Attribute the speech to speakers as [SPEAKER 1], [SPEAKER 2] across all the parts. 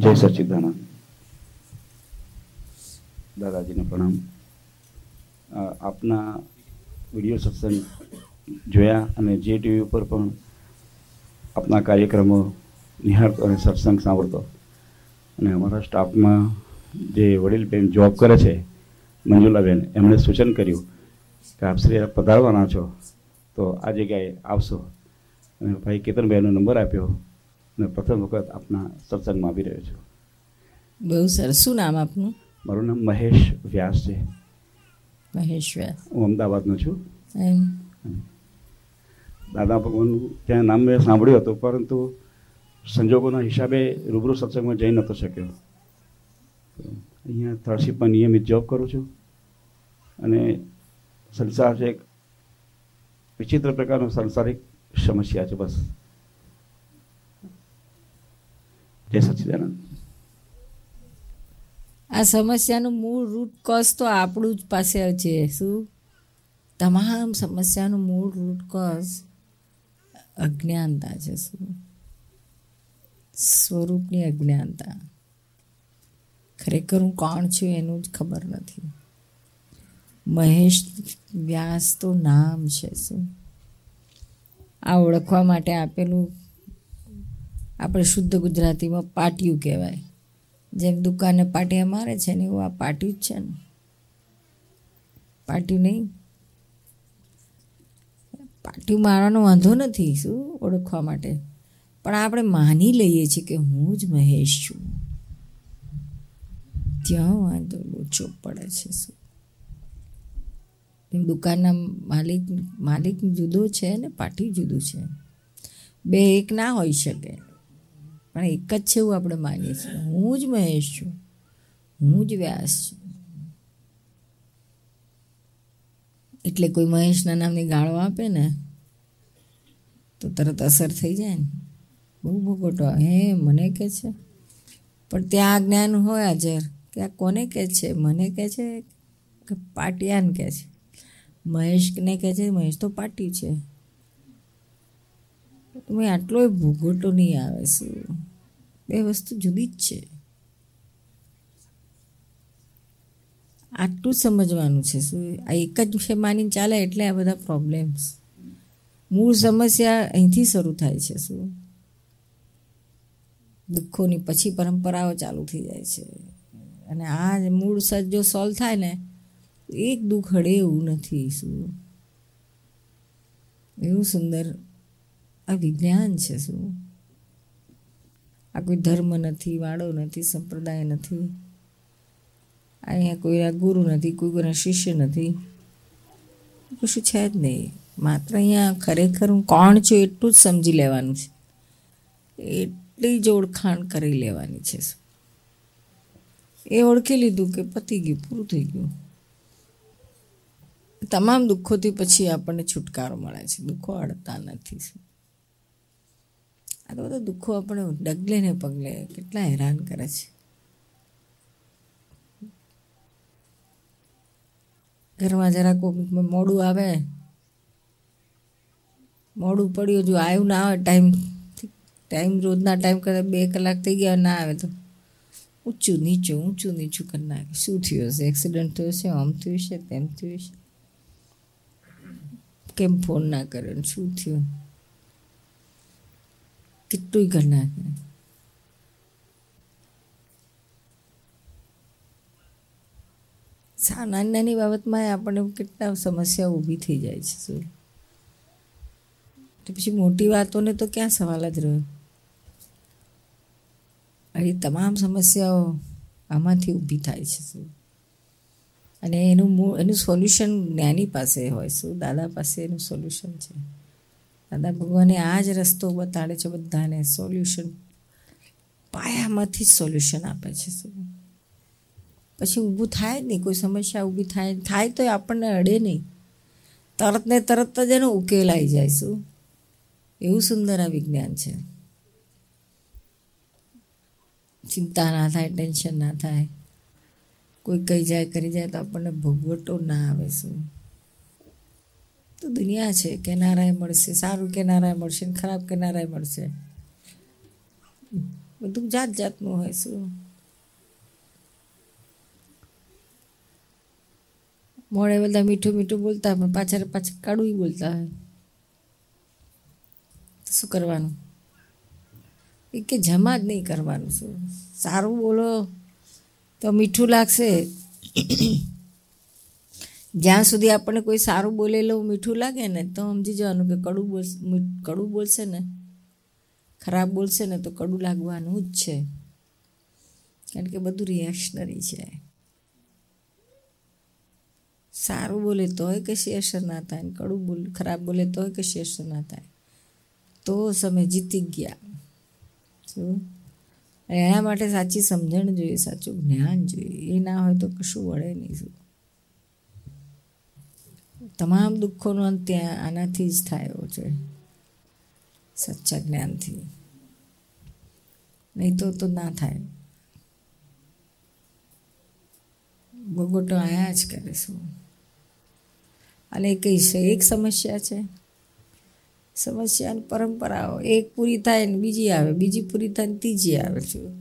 [SPEAKER 1] જય સચિદાનંદ. દાદાજીને પ્રણામ. આપના વીડિયો સત્સંગ જોયા અને જે ટીવી ઉપર પણ આપના કાર્યક્રમો નિહાળતો અને સત્સંગ સાંભળતો. અને અમારા સ્ટાફમાં જે વડીલ બેન જોબ કરે છે, મંજુલાબેન, એમણે સૂચન કર્યું કે આપ શ્રી પધારવાના છો, તો આ જગ્યાએ આવશો. અને ભાઈ કેતનભાઈનો નંબર આપ્યો. અને પ્રથમ વખત આપના સત્સંગમાં આવી રહ્યો છું.
[SPEAKER 2] બહુ સરસ. શું નામ આપનું?
[SPEAKER 1] મારું નામ મહેશ વ્યાસ છે.
[SPEAKER 2] મહેશ વ્યાસ.
[SPEAKER 1] હું અમદાવાદનો છું.
[SPEAKER 2] એમ.
[SPEAKER 1] દાદા ભગવાનનું ત્યાં નામ મેં સાંભળ્યું હતું પરંતુ સંજોગોના હિસાબે રૂબરૂ સત્સંગમાં જઈ નહોતો શક્યો. અહીંયા પણ નિયમિત જોબ કરું છું. અને સંસાર છે એક વિચિત્ર પ્રકારનો સંસારિક સમસ્યા છે બસ. જય સચ્ચિદાનંદ
[SPEAKER 2] આ સમસ્યાનું મૂળ રૂટ કોઝ તો આપણું જ પાસે છે, શું? તમામ સમસ્યાનું મૂળ રૂટ કોઝ અજ્ઞાનતા છે, શું? સ્વરૂપની અજ્ઞાનતા. ખરેખર હું કોણ છું એનું જ ખબર નથી. મહેશ વ્યાસ તો નામ છે, શું? આ ઓળખવા માટે આપેલું આપણે શુદ્ધ ગુજરાતીમાં પાટિયું કહેવાય. જેમ દુકાને પાટિયા મારે છે ને એવું આ પાટિયું જ છે ને. પાટિયું નહીં. પાટિયું મારવાનો વાંધો નથી, શું ઓળખવા માટે. પણ આપણે માની લઈએ છીએ કે હું જ મહેશ છું. ત્યાં વાંધો ઓછો પડે છે, શું? દુકાનના માલિક માલિક જુદો છે ને પાટી જુદું છે. બે એક ના હોઈ શકે. પણ એક જ છે એવું આપણે માનીએ છીએ. હું જ મહેશ છું. હું જ વ્યાસ છું. એટલે કોઈ મહેશના નામની ગાળો આપે ને, તો તરત અસર થઈ જાય ને. બહુ ભોગોટો હે, મને કે છે. પણ ત્યાં આ જ્ઞાન હોય હાજર. કે આ કોને કે છે? મને કે છે કે પાટિયાને કે છે. મહેશને કે છે? મહેશ તો પાટી છે. તમે આટલો ભૂગોટો નહીં આવે શું? બે વસ્તુ જુદી જ છે. આટલું સમજવાનું છે શું? આ એક જ છે માનીને ચાલે એટલે આ બધા પ્રોબ્લેમ્સ મૂળ સમસ્યા અહીંથી શરૂ થાય છે શું? દુઃખોની પછી પરંપરાઓ ચાલુ થઈ જાય છે. અને આ મૂળ સજ જો સોલ્વ થાય ને એક દુઃખ હડે એવું નથી શું? એવું સુંદર આ વિજ્ઞાન છે શું? આ કોઈ ધર્મ નથી, વાળો નથી, સંપ્રદાય નથી. અહીંયા કોઈના ગુરુ નથી, કોઈ કોઈના શિષ્ય નથી. કશું છે જ નહીં. માત્ર અહીંયા ખરેખર હું કોણ છું એટલું જ સમજી લેવાનું છે. એટલી જ ઓળખાણ કરી લેવાની છે. એ ઓળખી લીધું કે પતી ગયું, પૂરું થઈ ગયું. તમામ દુઃખોથી પછી આપણને છુટકારો મળે છે. દુઃખો અડતા નથી. આ તો બધા દુઃખો આપણે ડગલે ને પગલે કેટલા હેરાન કરે છે. ઘરમાં જરા કોઈ મોડું આવે, મોડું પડ્યું જો આવ્યું ના આવે ટાઈમ ટાઈમ રોજના ટાઈમ કરે બે કલાક થઈ ગયા ના આવે તો ઊંચું નીચું ઊંચું નીચું કરી નાખે. શું થયું હશે? એક્સિડન્ટ થયો છે આમ થયું છે તેમ થયું છે કેમ ફોન ના કર્યો શું થયું? કેટલું કરી નાખે નાની નાની બાબતમાં આપણને કેટલા સમસ્યા ઊભી થઈ જાય છે શું તો પછી મોટી વાતોને તો ક્યાં સવાલ જ રહ્યો આવી તમામ સમસ્યાઓ આમાંથી ઊભી થાય છે શું અને એનું મૂળ એનું સોલ્યુશન જ્ઞાની પાસે હોય શું દાદા પાસે એનું સોલ્યુશન છે દાદા ભગવાને આ જ રસ્તો બતાડે છે બધાને સોલ્યુશન પાયામાંથી જ સોલ્યુશન આપે છે પછી ઊભું થાય જ નહીં, કોઈ સમસ્યા ઊભી થાય થાય તો આપણને અડે નહીં. તરત ને તરત જ એનો ઉકેલ આવી જાય શું એવું સુંદર આ વિજ્ઞાન છે. ચિંતા ના થાય, ટેન્શન ના થાય. કોઈ કહી જાય, કરી જાય તો આપણને ભોગવટો ના આવે શું તો દુનિયા છે કેનારાય મળશે, સારું કેનારાય મળશે ને ખરાબ કેનારાય મળશે. બધું જાત જાતનું હોય શું મોડે બધા મીઠું મીઠું બોલતા પણ પાછળ પાછળ કાળું બોલતા હોય. શું કરવાનું? એ કે જમા જ નહીં કરવાનું શું? સારું બોલો, તો મીઠું લાગશે. જ્યાં સુધી આપણને કોઈ સારું બોલેલું મીઠું લાગે ને, તો સમજી જવાનું કે કડું બોલ કડું બોલશે ને, ખરાબ બોલશે ને, તો કડું લાગવાનું જ છે. કારણ કે બધું રિએક્શનરી છે. સારું બોલે તોય કશી અસર ના થાય કડું બોલ, ખરાબ બોલે તોય કશી અસર ના થાય. તો સમય જીતી ગયા. શું? એના માટે સાચી સમજણ જોઈએ, સાચું જ્ઞાન જોઈએ. એ ના હોય તો કશું વળે નહીં શું. તમામ દુઃખોનો અંત ત્યાં આનાથી જ થયો છે, સચ્ચા જ્ઞાનથી. નહીં તો તો ના થાય. ગોગોટો આયા જ કરે શું અને કઈ છે? એક સમસ્યા છે? સમસ્યાની પરંપરાઓ એક પૂરી થાય ને બીજી આવે, બીજી પૂરી થાય ને ત્રીજી આવે છે.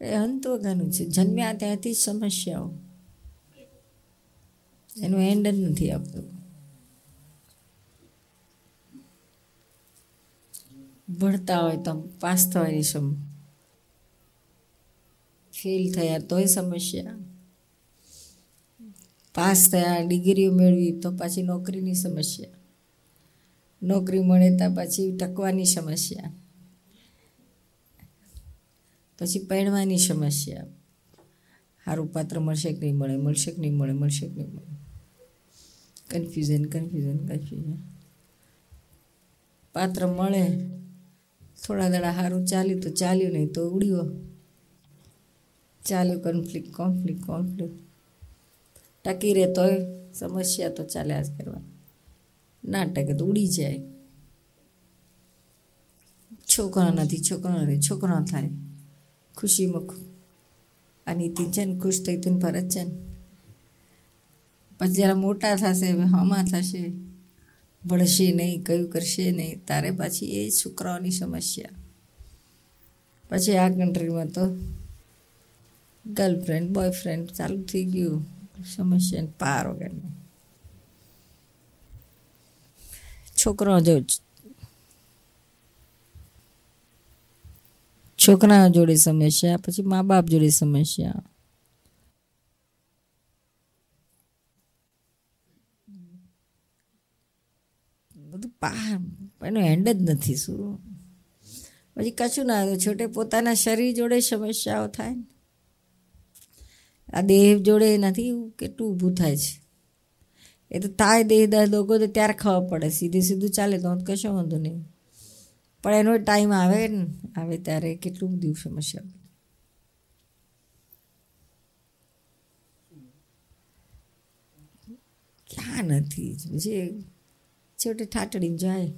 [SPEAKER 2] એ અંત વગરનું છે. જન્મ્યા ત્યાંથી સમસ્યાઓ. એનું એન્ડ જ નથી આપતું. ભણતા હોય તો પાસ થવાની સમ ફેલ થયા તોય સમસ્યા. પાસ થયા, ડિગ્રીઓ મેળવી તો પાછી નોકરીની સમસ્યા. નોકરી મળે તો પછી ટકવાની સમસ્યા. પછી પહેણવાની સમસ્યા. સારું પાત્ર મળશે કે નહીં મળે? મળશે કે નહીં મળે? મળશે કે નહીં મળે? કન્ફ્યુઝન કન્ફ્યુઝન કન્ફ્યુઝન પાત્ર મળે. થોડા દાડા સારું ચાલ્યું તો ચાલ્યું, નહીં તો ઉડ્યો. ચાલ્યું કોન્ફ્લિક્ટ કોન્ફ્લિક્ટ કોન્ફ્લિક્ટ ટકી રહે તોય સમસ્યા તો ચાલ્યા જ કરવા ના ટકે તો ઉડી જાય. છોકરા નથી છોકરા નથી, છોકરા થાય. ખુશીમાં આ નીતિન છે ને ખુશ થઈ તું ભરત છે ને. પછી જરા મોટા થશે હમા થશે. ભળશે નહીં, કયું કરશે નહીં. તારે પાછી એ છોકરાઓની સમસ્યા. પછી આ કન્ટ્રીમાં તો ગર્લફ્રેન્ડ બોયફ્રેન્ડ ચાલુ થઈ ગયું. સમસ્યા પાર વગરની. છોકરો જો છોકરા જોડે સમસ્યા પછી મા બાપ જોડે સમસ્યા બધું પા, એનો એન્ડ જ નથી શું. પછી કશું ના, છોટે પોતાના શરીર જોડે સમસ્યાઓ થાય ને. આ દેહ જોડે નથી કેટલું ઊભું થાય છે. એ તો થાય દેહ દર્દ લોકો, તો ત્યારે ખબર પડે. સીધે સીધું ચાલે, તો કશો વાંધો નહીં. પણ એનો ટાઈમ આવે ને, આવે ત્યારે કેટલું બધું સમસ્યા ક્યાં નથી? જે છેવટે ઠાટડી જાય.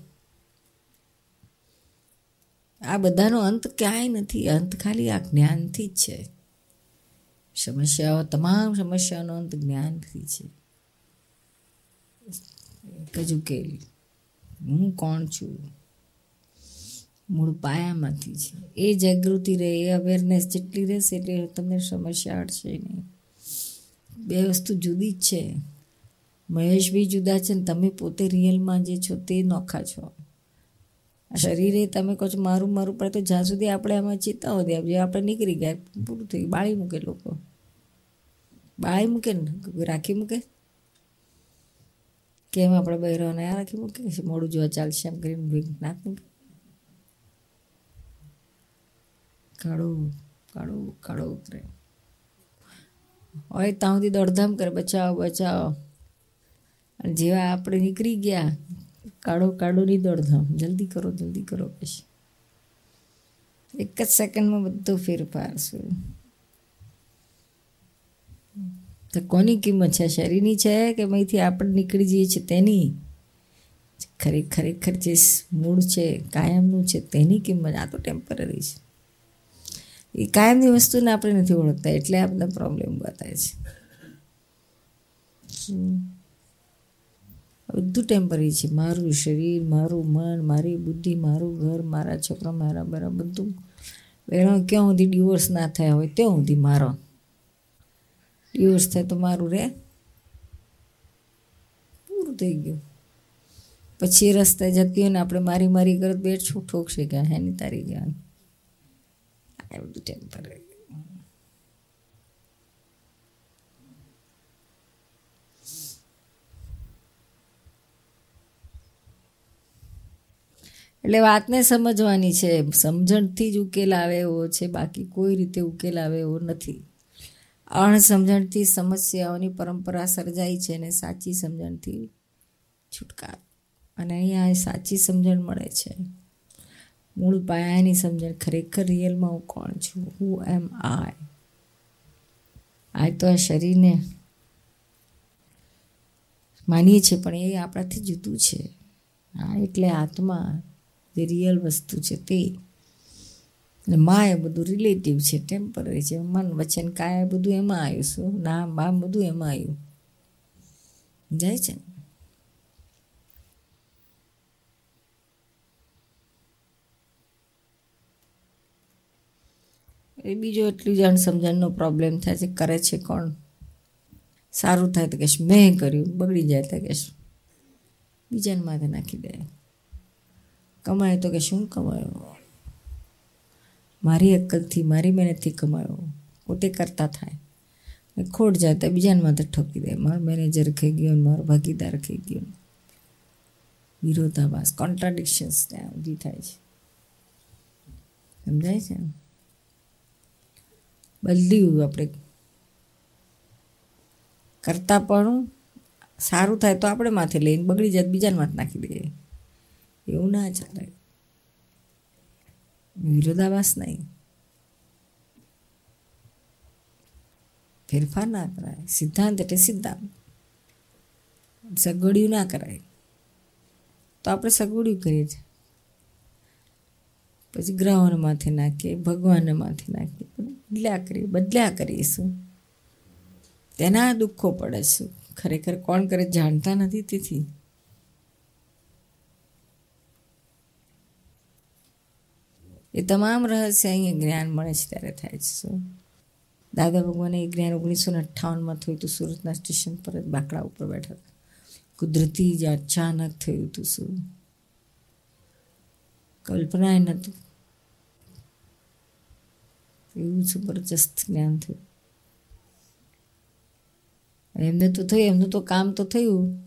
[SPEAKER 2] આ બધાનો અંત ક્યાંય નથી. અંત ખાલી આ જ્ઞાનથી જ છે. સમસ્યાઓ, તમામ સમસ્યાઓનો અંત જ્ઞાનથી છે. કજુ કે હું કોણ છું? મૂળ પાયામાંથી છે. એ જાગૃતિ રહે, એ અવેરનેસ જેટલી રહેશે એટલે તમને સમસ્યા અડશે નહીં. બે વસ્તુ જુદી જ છે. મહેશભાઈ જુદા છે ને તમે પોતે રિયલમાં જે છો તે નોખા છો. શરીરે તમે કહો છો મારું મારું પડે તો જ્યાં સુધી આપણે આમાં ચિત્તા હોતી જે આપણે નીકળી ગયા, પૂરું થઈ બાળી મૂકે લોકો. બાળી મૂકે ને, રાખી મૂકે. કેમ આપણે બહેરોને આ રાખી મૂકે? મોડું જોવા ચાલશે એમ કરીને નાખ મૂકે કાળું કાળું કાળું ઉતરે. હોય ત્યાં સુધી દોડધામ કરે. બચાવો બચાવો. અને જેવા આપણે નીકળી ગયા, કાળો કાળો નહીં દોડધામ. જલ્દી કરો જલ્દી કરો પછી. એક જ સેકન્ડમાં બધો ફેરફાર શું તો કોની કિંમત છે? શરીરની છે કે અહીંથી આપણે નીકળી જઈએ છીએ તેની? ખરે ખરેખર જે મૂળ છે, કાયમનું છે, તેની કિંમત. આ તો ટેમ્પરરી છે. એ કાયમની વસ્તુને આપણે નથી ઓળખતા, એટલે આપણને પ્રોબ્લેમ બતાવે છે. બધું ટેમ્પરરી છે. મારું શરીર, મારું મન, મારી બુદ્ધિ, મારું ઘર, મારા છોકરા, મારા બરા, બધું. એનો ક્યાં સુધી ડિવોર્સ ના થયા હોય, ત્યાં સુધી મારો. ડિવોર્સ થાય તો મારું રે. પૂરું થઈ ગયું. પછી રસ્તે જતી હોય ને આપણે મારી મારી કરત બેઠ, ઠોકશે કે હે ની તારી આ બધું ટેમ્પરરી એટલે વાતને સમજવાની છે. સમજણથી જ ઉકેલ આવે એવો છે. બાકી કોઈ રીતે ઉકેલ આવે એવો નથી. અણસમજણથી સમસ્યાઓની પરંપરા સર્જાઈ છે અને સાચી સમજણથી છુટકારો. અને અહીંયા સાચી સમજણ મળે છે. મૂળ પાયાની સમજણ ખરેખર રિયલમાં હું કોણ છું? હુ એમ આય આ તો આ શરીરને માનીએ છીએ, પણ એ આપણાથી જુદું છે. હા, એટલે આત્મા જે રિયલ વસ્તુ છે તે. મા એ બધું રિલેટિવ છે ટેમ્પરરી છે. મન, વચન, કાયા બધું એમાં આવ્યું શું નામ, બામ બધું એમાં આવ્યું. જાય છે ને? એ બીજો એટલું જ અણસમજણનો પ્રોબ્લેમ થાય છે, કરે છે કોણ? સારું થાય તો કહેશ, મેં કર્યું, બગડી જાય તો કહેશ, બીજાને માથે નાખી દે. કમાય તો કે શું કમાયો? મારી અક્કલથી, મારી મહેનતથી કમાયો. પોતે કરતા થાય. ને ખોટ જાય તો બીજાને માથે ઠોકી દે. મારો મેનેજર ખાઈ ગયો ને મારો ભાગીદાર ખાઈ ગયો વિરોધાભાસ કોન્ટ્રાડિક્શન્સ ત્યાં ઊભી થાય છે. સમજાય છે? બદલ્યું આપણે. કરતા પણ સારું થાય તો આપણે માથે લઈને બગડી જાય બીજાને માથે નાખી દઈએ. એવું ના ચાલે. વિરોધાભાસ નહીં. ફેરફાર ના કરાય. સિદ્ધાંત એટલે સિદ્ધાંત. સગવડિયું ના કરાય. તો આપણે સગવડિયું કરીએ છીએ. પછી ગ્રહોને માથે નાખીએ, ભગવાનને માથે નાખીએ. બદલ્યા કરી, બદલ્યા કરીશું. તેના દુઃખો પડે છે. ખરેખર કોણ કરે જાણતા નથી તેથી. એ તમામ રહસ્ય અહીંયા જ્ઞાન મળે છે ત્યારે થાય છે શું? દાદા ભગવાને એ જ્ઞાન ઓગણીસો ને અઠ્ઠાવનમાં થયું હતું. સુરતના સ્ટેશન પર જ બાકડા ઉપર બેઠા હતા. કુદરતી જ અચાનક થયું હતું શું? કલ્પના એ નહોતું. એવું જબરજસ્ત જ્ઞાન થયું એમને તો થયું એમનું તો કામ તો થયું.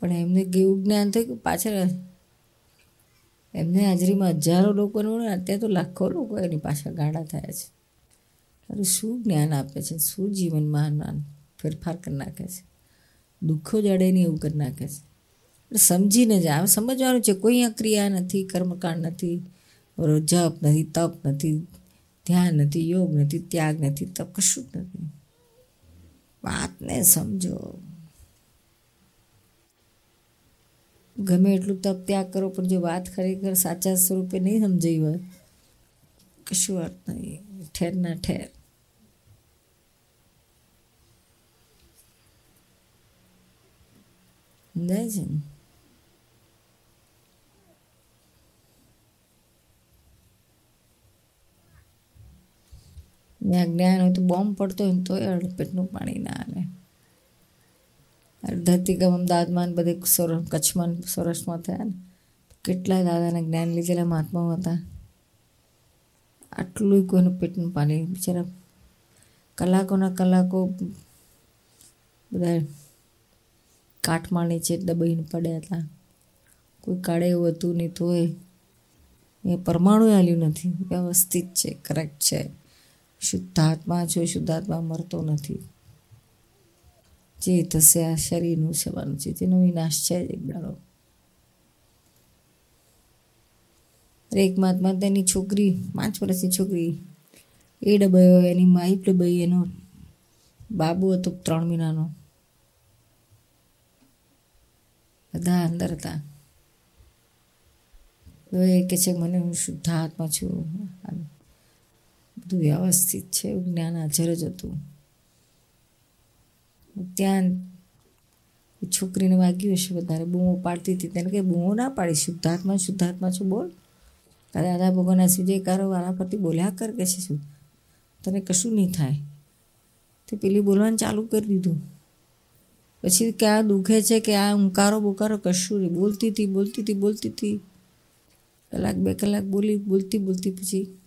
[SPEAKER 2] પણ એમને કેવું જ્ઞાન થયું કે પાછળ એમને હાજરીમાં હજારો લોકોનું અત્યારે તો લાખો લોકો એની પાછળ ગાડા થયા છે. અરે શું જ્ઞાન આપે છે? શું જીવનમાં ફેરફાર કરી નાખે છે? દુઃખો જડે નહીં એવું કરી નાખે છે. સમજીને જ આવે સમજવાનું છે, કોઈ ક્રિયા નથી, કર્મકાંડ નથી જપ નથી તપ નથી ધ્યાન નથી, યોગ નથી, ત્યાગ નથી તપ કશું જ નથી. વાતને સમજો. ગમે એટલું તપ ત્યાગ કરો, પણ જો વાત ખરેખર સાચા સ્વરૂપે નહીં સમજાઈ હોય, કશું વાત નહીં. ઠેર ના ઠેર. સમજાય છે ને? ત્યાં જ્ઞાન હોય તો બોમ્બ પડતો હોય તોય પેટનું પાણી ના આવે. ધરતીકમ અમદાવાદમાં બધે સોરસ કચ્છમાં સૌરાષ્ટ્રમાં થયા ને. કેટલા દાદાના જ્ઞાન લીધેલા મહાત્માઓ હતા. આટલું કોઈનું પેટનું પાણી બિચારા કલાકોના કલાકો બધા કાટમાળ નીચે દબાઈને પડ્યા હતા. કોઈ કાળે એવું હતું નહીં તોય. એ પરમાણુ હાલ્યું નથી. વ્યવસ્થિત છે કરેક્ટ છે. શુદ્ધાત્મા જો શુદ્ધાત્મા મરતો નથી. જે થશે આ શરીરનું સેવાનું છે, તેનો વિનાશ છે જ એક દાડો. એક મહાત્મા તેની છોકરી, પાંચ વર્ષની છોકરી, એ ડબાયો એની માઈ ડબાઈ એનો બાબુ હતો ત્રણ મહિનાનો. બધા અંદર હતા. એ કે છે, મને હું શુદ્ધાત્મા છું. બધું વ્યવસ્થિત છે, એવું જ્ઞાન હાજર જ હતું. ત્યાં છોકરીને વાગ્યું હશે વધારે બૂમો પાડતી હતી. તેને કંઈ બૂમો ના પાડી. શુદ્ધાત્મા શુદ્ધાત્મા છું, બોલ. તારે આધા ભગવાનના સુજયકારો વાળા પરથી બોલ્યા કર કે છે શું? તને કશું નહીં થાય. તે પેલી બોલવાનું ચાલુ કરી દીધું. પછી કે આ દુખે છે કે આ ઉંકારો બુકારો કશું નહીં. બોલતી હતી બોલતી હતી બોલતી હતી. કલાક બે કલાક બોલી, બોલતી બોલતી. પછી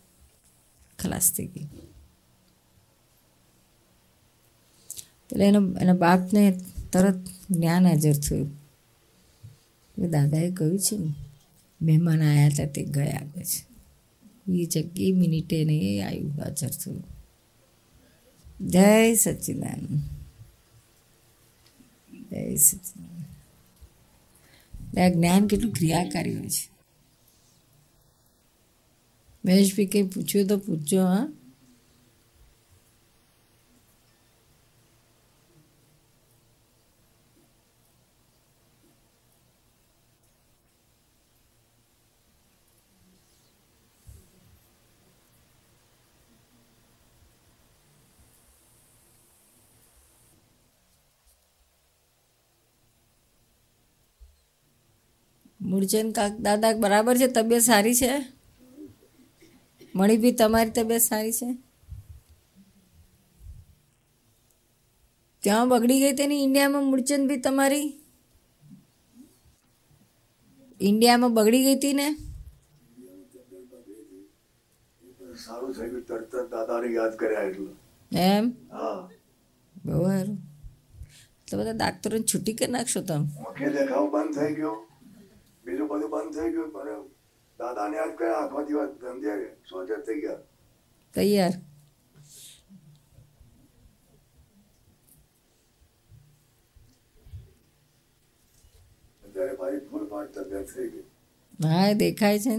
[SPEAKER 2] ખલાસ થઈ ગઈ એટલે એનો એના બાપને તરત જ્ઞાન હાજર થયું એટલે દાદાએ કહ્યું છે ને મહેમાન આવ્યા હતા તે ગયા આગળ છે એ જગ્યા એ મિનિટે એને આવ્યું હાજર થયું જય સચ્ચિદાનંદ જય સચ્ચિદાનંદ જ્ઞાન કેટલું ક્રિયાકારી હોય છે મહેશભાઈ કંઈ પૂછ્યું તો પૂછજો હા. મૂળચંદ કાક દાદા બરાબર છે? તબિયત સારી છે? મણીભી તમારી તબિયત સારી છે? ત્યાં બગડી ગઈ તેની ઇન્ડિયામાં મૂળચંદ બી તમારી? ઇન્ડિયામાં બગડી ગઈ હતી ને?
[SPEAKER 3] સારું થઈ ગયું તરત દાદાને યાદ કર્યા એટલે.
[SPEAKER 2] એમ?
[SPEAKER 3] હા.
[SPEAKER 2] બહુ સારું. તો બધા ડાક્ટરોને છૂટી કરી નાખશો તમે?
[SPEAKER 3] દેખાવ બંધ થઈ ગયો. બીજું બધું બંધ થઈ ગયું. પણ દાદાને આજ કયા આખો દિવસ ધંધે સોજે થઈ ગયા.
[SPEAKER 2] તૈયાર. હા દેખાય છે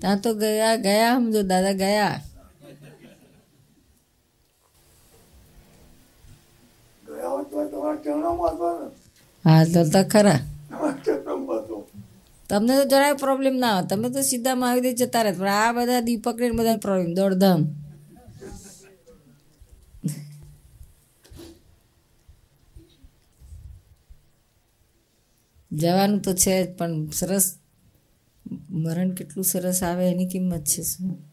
[SPEAKER 2] ત્યાં તો ગયા ગયા સમજો દાદા ગયા.
[SPEAKER 3] ગયા
[SPEAKER 2] હા તો ખરા. તમને તો જરાય પ્રોબ્લેમ ના હોય. તમે તો સીધા મહાવીર જતા રહે. પણ આ બધા દીપક ને બધા પ્રોબ્લેમ દોડધામ. જવાનું તો છે જ, પણ સરસ. મરણ કેટલું સરસ આવે, એની કિંમત છે શું?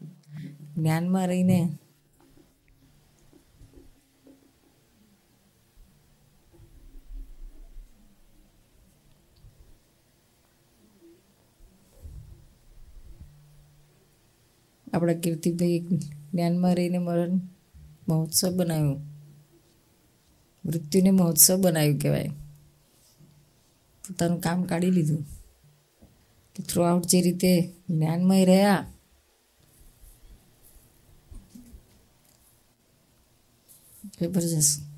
[SPEAKER 2] જ્ઞાનમાં રહીને. આપણા કીર્તિભાઈ જ્ઞાનમાં રહીને મરણ મહોત્સવ બનાવ્યો. મૃત્યુને મહોત્સવ બનાવ્યું કહેવાય. પોતાનું કામ કાઢી લીધું. થ્રુ આઉટ જે રીતે જ્ઞાનમય રહ્યા, જબરજસ્ત.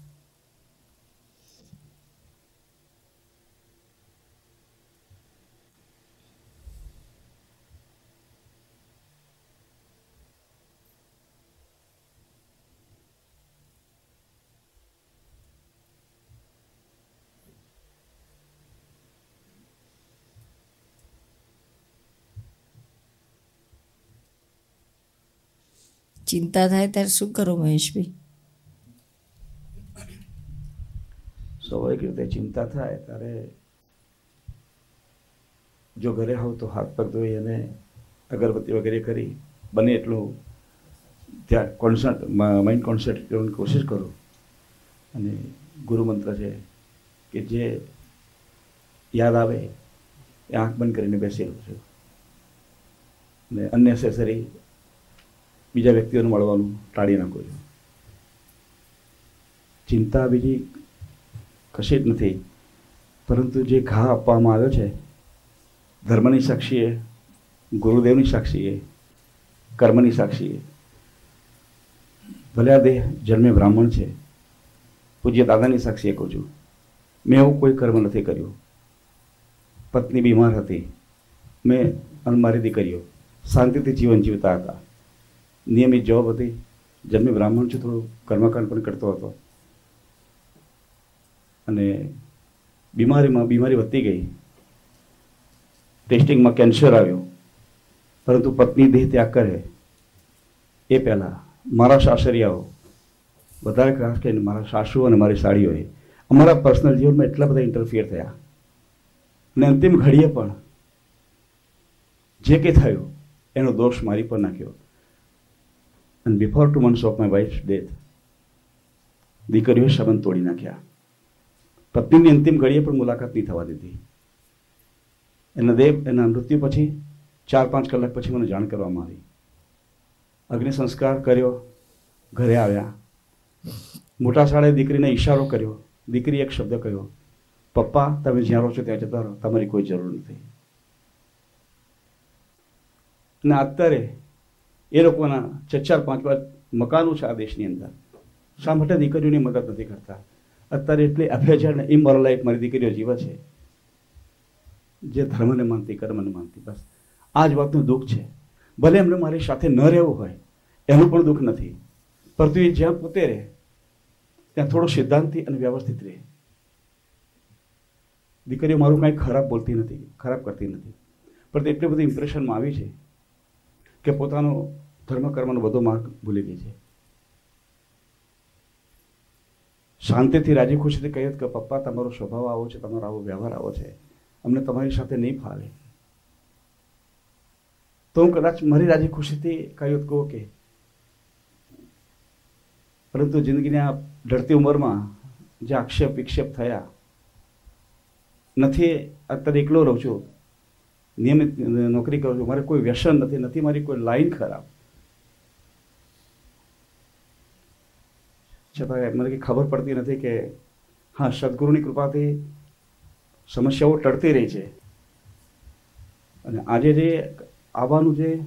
[SPEAKER 2] ચિંતા થાય ત્યારે શું કરો મહેશભાઈ?
[SPEAKER 1] સ્વાભાવિક રીતે ચિંતા થાય ત્યારે જો ઘરે હોવ તો હાથ પગ ધોઈ અને અગરબત્તી વગેરે કરી. બને એટલું ત્યાં કોન્સન્ટ માઇન્ડ કોન્સન્ટ્રેટ કરવાની કોશિશ કરો. અને ગુરુ મંત્ર છે કે જે યાદ આવે એ આંખ બંધ કરીને બેસી રહ્યું છું. અને અનનેસેસરી બીજા વ્યક્તિઓને મળવાનું ટાળી નાખો છો. ચિંતા બીજી કશી જ નથી. પરંતુ જે ઘા આપવામાં આવ્યો છે, ધર્મની સાક્ષીએ ગુરુદેવની સાક્ષીએ કર્મની સાક્ષીએ ભલે આ દેહ જન્મે બ્રાહ્મણ છે, પૂજ્ય દાદાની સાક્ષીએ કહું છું. મેં એવું કોઈ કર્મ નથી કર્યું. પત્ની બીમાર હતી. મેં અને મારી દીકરીઓ. શાંતિથી જીવન જીવતા હતા. નિયમિત જોબ હતી. જન્મે બ્રાહ્મણ છું થોડું કર્મકાંડ પણ કરતો હતો. અને બીમારીમાં, બીમારી વધતી ગઈ. ટેસ્ટિંગમાં કેન્સર આવ્યું. પરંતુ પત્ની દેહ ત્યાગ કરે. એ પહેલાં મારા સાસરિયાઓ, વધારે ખાસ કરીને મારા સાસુ અને મારી સાડીઓએ અમારા પર્સનલ જીવનમાં એટલા બધા ઇન્ટરફિયર થયા. અને અંતિમ ઘડીએ પણ જે કંઈ થયું, એનો દોષ મારી પર નાખ્યો અને before two months of my wife death દીકરીઓએ સંબંધ તોડી નાખ્યા. પત્નીની અંતિમ ઘડીએ પણ મુલાકાત નહીં થવા દીધી. એના દેવ એના મૃત્યુ પછી ચાર પાંચ કલાક પછી મને જાણ કરવામાં આવી. અગ્નિ સંસ્કાર કર્યો, ઘરે આવ્યા. મોટા શાળે દીકરીને ઈશારો કર્યો. દીકરી એક શબ્દ કહ્યો, પપ્પા, તમે જ્યાં રહો છો ત્યાં જતા રહો. તમારી કોઈ જરૂર નથી. અને અત્યારે એ લોકોના ચાર ચાર પાંચ પાંચ મકાનો છે આ દેશની અંદર. શા માટે દીકરીઓની મદદ નથી કરતા? અત્યારે એટલી અભ્યાચાર ને ઇમોરલ લાઈફ મારી દીકરીઓ જીવે છે. જે ધર્મને માનતી, કર્મને માનતી, બસ. આ જ વાતનું દુઃખ છે. ભલે એમને મારી સાથે ન રહેવું હોય, એનું પણ દુઃખ નથી. પરંતુ એ જ્યાં પોતે રહે, ત્યાં થોડો સિદ્ધાંતિ અને વ્યવસ્થિત રહે. દીકરીઓ મારું કાંઈ ખરાબ બોલતી નથી, ખરાબ કરતી નથી. પરંતુ એટલી બધી ઇમ્પ્રેશનમાં આવી છે કે પોતાનો ધર્મ કર્મનો બધો માર્ગ ભૂલી ગઈ છે. શાંતિથી રાજી ખુશીથી કહીએ કે, પપ્પા, તમારો સ્વભાવ આવો છે, તમારો આવો વ્યવહાર આવો છે. અમને તમારી સાથે નહીં ફાવે. તો હું કદાચ મારી રાજી ખુશીથી કહ્યું કહું કે, પરંતુ જિંદગીની આ ઢળતી ઉંમરમાં જે આક્ષેપ વિક્ષેપ થયા, નથી, અત્યારે એકલો રહું છું, નિયમિત નોકરી કરું છું, મારે કોઈ વ્યસન નથી નથી, મારી કોઈ લાઈન ખરાબ. છતાં મને કંઈ ખબર પડતી નથી કે, હા, સદગુરુની કૃપાથી સમસ્યાઓ ટળતી રહી છે. અને આજે જે આવવાનું જે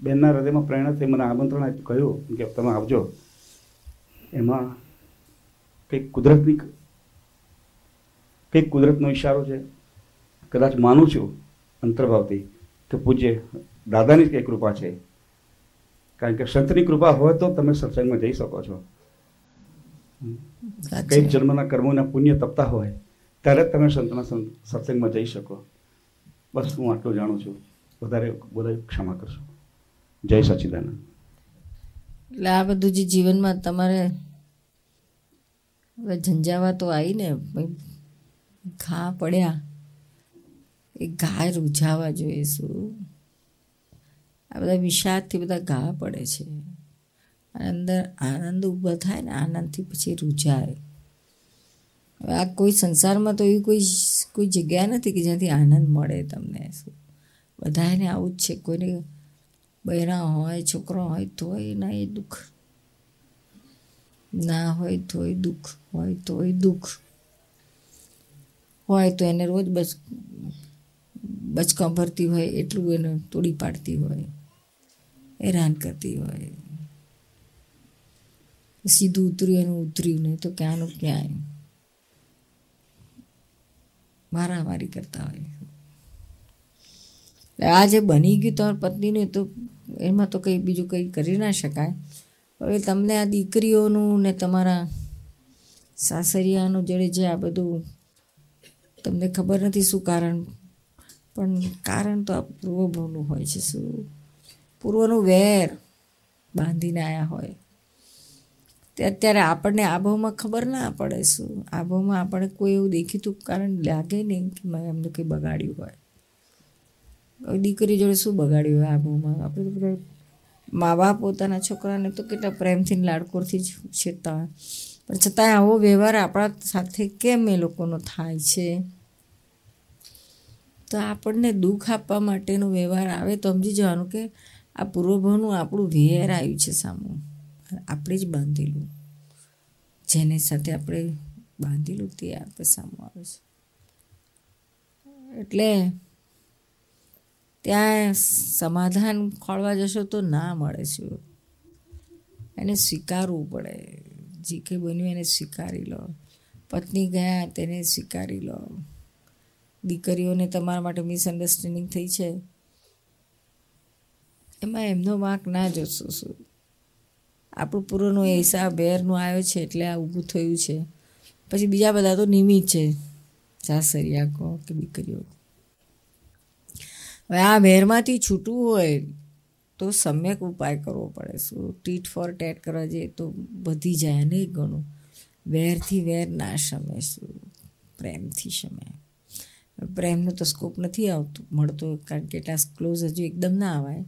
[SPEAKER 1] બેનના હૃદયમાં પ્રેરણા થઈ મને આમંત્રણ આપ્યું, કહ્યું કે તમે આવજો. એમાં કંઈક કુદરતની કંઈક કુદરતનો ઈશારો છે. કદાચ માનું છું અંતર્ભાવથી કે પૂજ્ય દાદાની જ કંઈ કૃપા છે. કારણ કે સંતની કૃપા હોય તો તમે સત્સંગમાં જઈ શકો છો. કંઈક જન્મના કર્મોના પુણ્ય તપતા હોય ત્યારે જ તમે સંતના સત્સંગમાં જઈ શકો. બસ હું આટલું જાણું છું. વધારે બધા ક્ષમા કરશો. જય સચિદાનંદ.
[SPEAKER 2] એટલે આ બધું જે જીવનમાં તમારે ઝંઝાવા તો આવીને ઘા પડ્યા. એ ઘા રૂઝાવા જોઈએ શું? આ બધા વિષાદથી બધા ઘા પડે છે. અંદર આનંદ ઊભો થાય ને આનંદથી પછી રૂજાય હવે આ કોઈ સંસારમાં તો એવી કોઈ કોઈ જગ્યા નથી કે જ્યાંથી આનંદ મળે તમને શું. બધાને આવું જ છે. કોઈને બહેરા હોય, છોકરો હોય, તોય ના એ દુઃખ. ના હોય, તોય દુઃખ. હોય, તોય દુઃખ. હોય તો એને રોજ બસ, બચકા ભરતી હોય, એટલું એને તોડી પાડતી હોય. હેરાન કરતી હોય. સીધું ઉતર્યું એનું ઉતર્યું નહીં તો ક્યાંનું ક્યાંય? મારામારી કરતા હોય. આ જે બની ગયું તમારી પત્નીને તો એમાં તો કંઈ બીજું કંઈ કરી ના શકાય. હવે તમને આ દીકરીઓનું ને તમારા સાસરિયાનું જડે જે આ બધું તમને ખબર નથી શું કારણ? પણ કારણ તો આ પૂર્વભાવનું હોય છે શું? પૂર્વનું વેર બાંધીને આવ્યા હોય. તે અત્યારે આપણને આ ખબર ના પડે શું. આ આપણે કોઈ એવું દેખીતું કારણ લાગે નહીં કે મેં એમને કંઈ બગાડ્યું હોય. દીકરી જોડે શું બગાડ્યું હોય આ આપણે તો મા બાપ પોતાના છોકરાને તો કેટલા પ્રેમથી લાડકોરથી જ છેતા પણ છતાંય આવો વ્યવહાર આપણા સાથે કેમ એ લોકોનો થાય છે? તો આપણને દુઃખ આપવા માટેનો વ્યવહાર આવે તો સમજી જવાનું કે આ પૂર્વભાવનું આપણું વેર આવ્યું છે સામું. આપણે જ બાંધેલું. જેની સાથે આપણે બાંધેલું તે આપણે સામું આવે છે. એટલે ત્યાં સમાધાન ખોળવા જશો તો ના મળે છે. એને સ્વીકારવું પડે. જે કંઈ બન્યું એને સ્વીકારી લો. પત્ની ગયા તેને સ્વીકારી લો. દીકરીઓને તમારા માટે મિસઅન્ડરસ્ટેન્ડિંગ થઈ છે. એમાં એમનો વાંક ના જોશો શું? આપણું પૂરોનો હિસાબ બેરનો આવ્યો છે એટલે આ ઊભું થયું છે. પછી બીજા બધા તો નિમિત્ત છે. સાસરિયા કહો કે દીકરીઓ. હવે આ વેરમાંથી છૂટવું હોય તો સમ્યક ઉપાય કરવો પડે. શું ટીટ ફોર ટેટ કરવા જઈએ તો વધી જાય નહીં ઘણું. વેરથી વેર ના શમે શું પ્રેમથી શમે. પ્રેમનો તો સ્કોપ નથી આવતો, મળતો કારણ કે એટલા ક્લોઝ હજુ એકદમ ના આવે.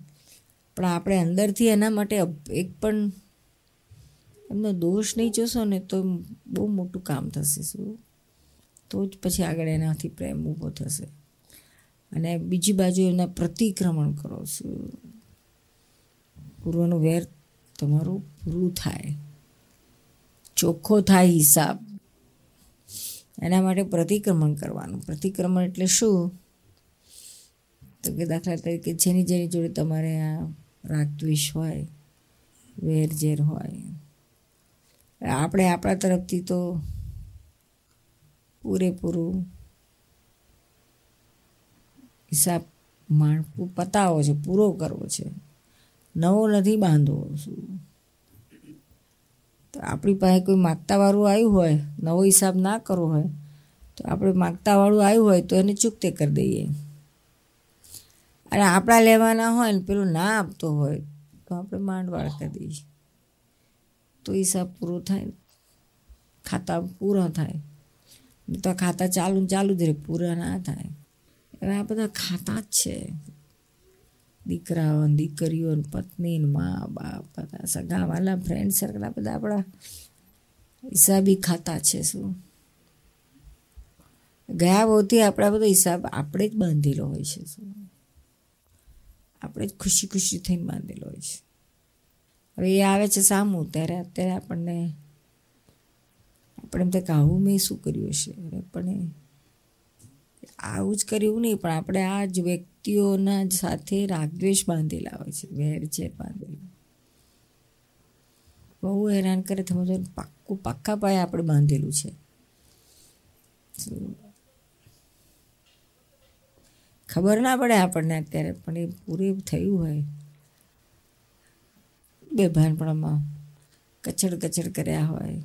[SPEAKER 2] પણ આપણે અંદરથી એના માટે એક પણ એમનો દોષ નહીં જોશો ને તો બહુ મોટું કામ થશે, શું? તો જ પછી આગળ એનાથી પ્રેમ ઊભો થશે. અને બીજી બાજુ એમના પ્રતિક્રમણ કરો, શું? પૂર્વનું વેર તમારું પૂરું થાય. ચોખ્ખો થાય હિસાબ. એના માટે પ્રતિક્રમણ કરવાનું. પ્રતિક્રમણ એટલે શું? તો કે દાખલા તરીકે જેની જેની જોડે તમારે આ રાગદ્વેષ હોય વેર ઝેર હોય આપણે આપણા તરફથી તો પૂરેપૂરું હિસાબ માણ પતાવો છે, પૂરો કરવો છે. નવો નથી બાંધવો શું? તો આપણી પાસે કોઈ માગતાવાળું આવ્યું હોય, નવો હિસાબ ના કરવો હોય, તો આપણે માગતાવાળું આવ્યું હોય તો એને ચૂકતે કરી દઈએ. અને આપણા લેવાના હોય ને પેલું ના આપતો હોય, તો આપણે માંડવાળ કરી દઈએ. તો હિસાબ પૂરો થાય ખાતા પૂરા થાય. તો ખાતા ચાલુ ચાલુ જ રહે, પૂરા ના થાય. એટલે આ બધા ખાતા જ છે. દીકરાઓ દીકરીઓ પત્ની મા બાપ બધા, સગા વાલા ફ્રેન્ડ સર્કલ બધા આપણા હિસાબી ખાતા છે શું? ગયા બહુથી આપણા બધો હિસાબ આપણે જ બાંધેલો હોય છે શું? આપણે જ ખુશી ખુશી થઈને બાંધેલો હોય છે. હવે એ આવે છે સામું. ત્યારે અત્યારે આપણને, આપણે એમ થાય કે આવું મેં શું કર્યું હશે? પણ આવું જ કર્યું નહીં, પણ આપણે આ જ વ્યક્તિઓના સાથે રાગદ્વેષ બાંધેલા હોય છે, વેર ઝેર બાંધેલા. બહુ હેરાન કરે, તમે જો પાક્કું પાક્કા પાયે આપણે બાંધેલું છે. ખબર ના પડે આપણને અત્યારે, પણ એ પૂરું થયું હોય. બે ભાનપણામાં કચડ કચડ કર્યા હોય.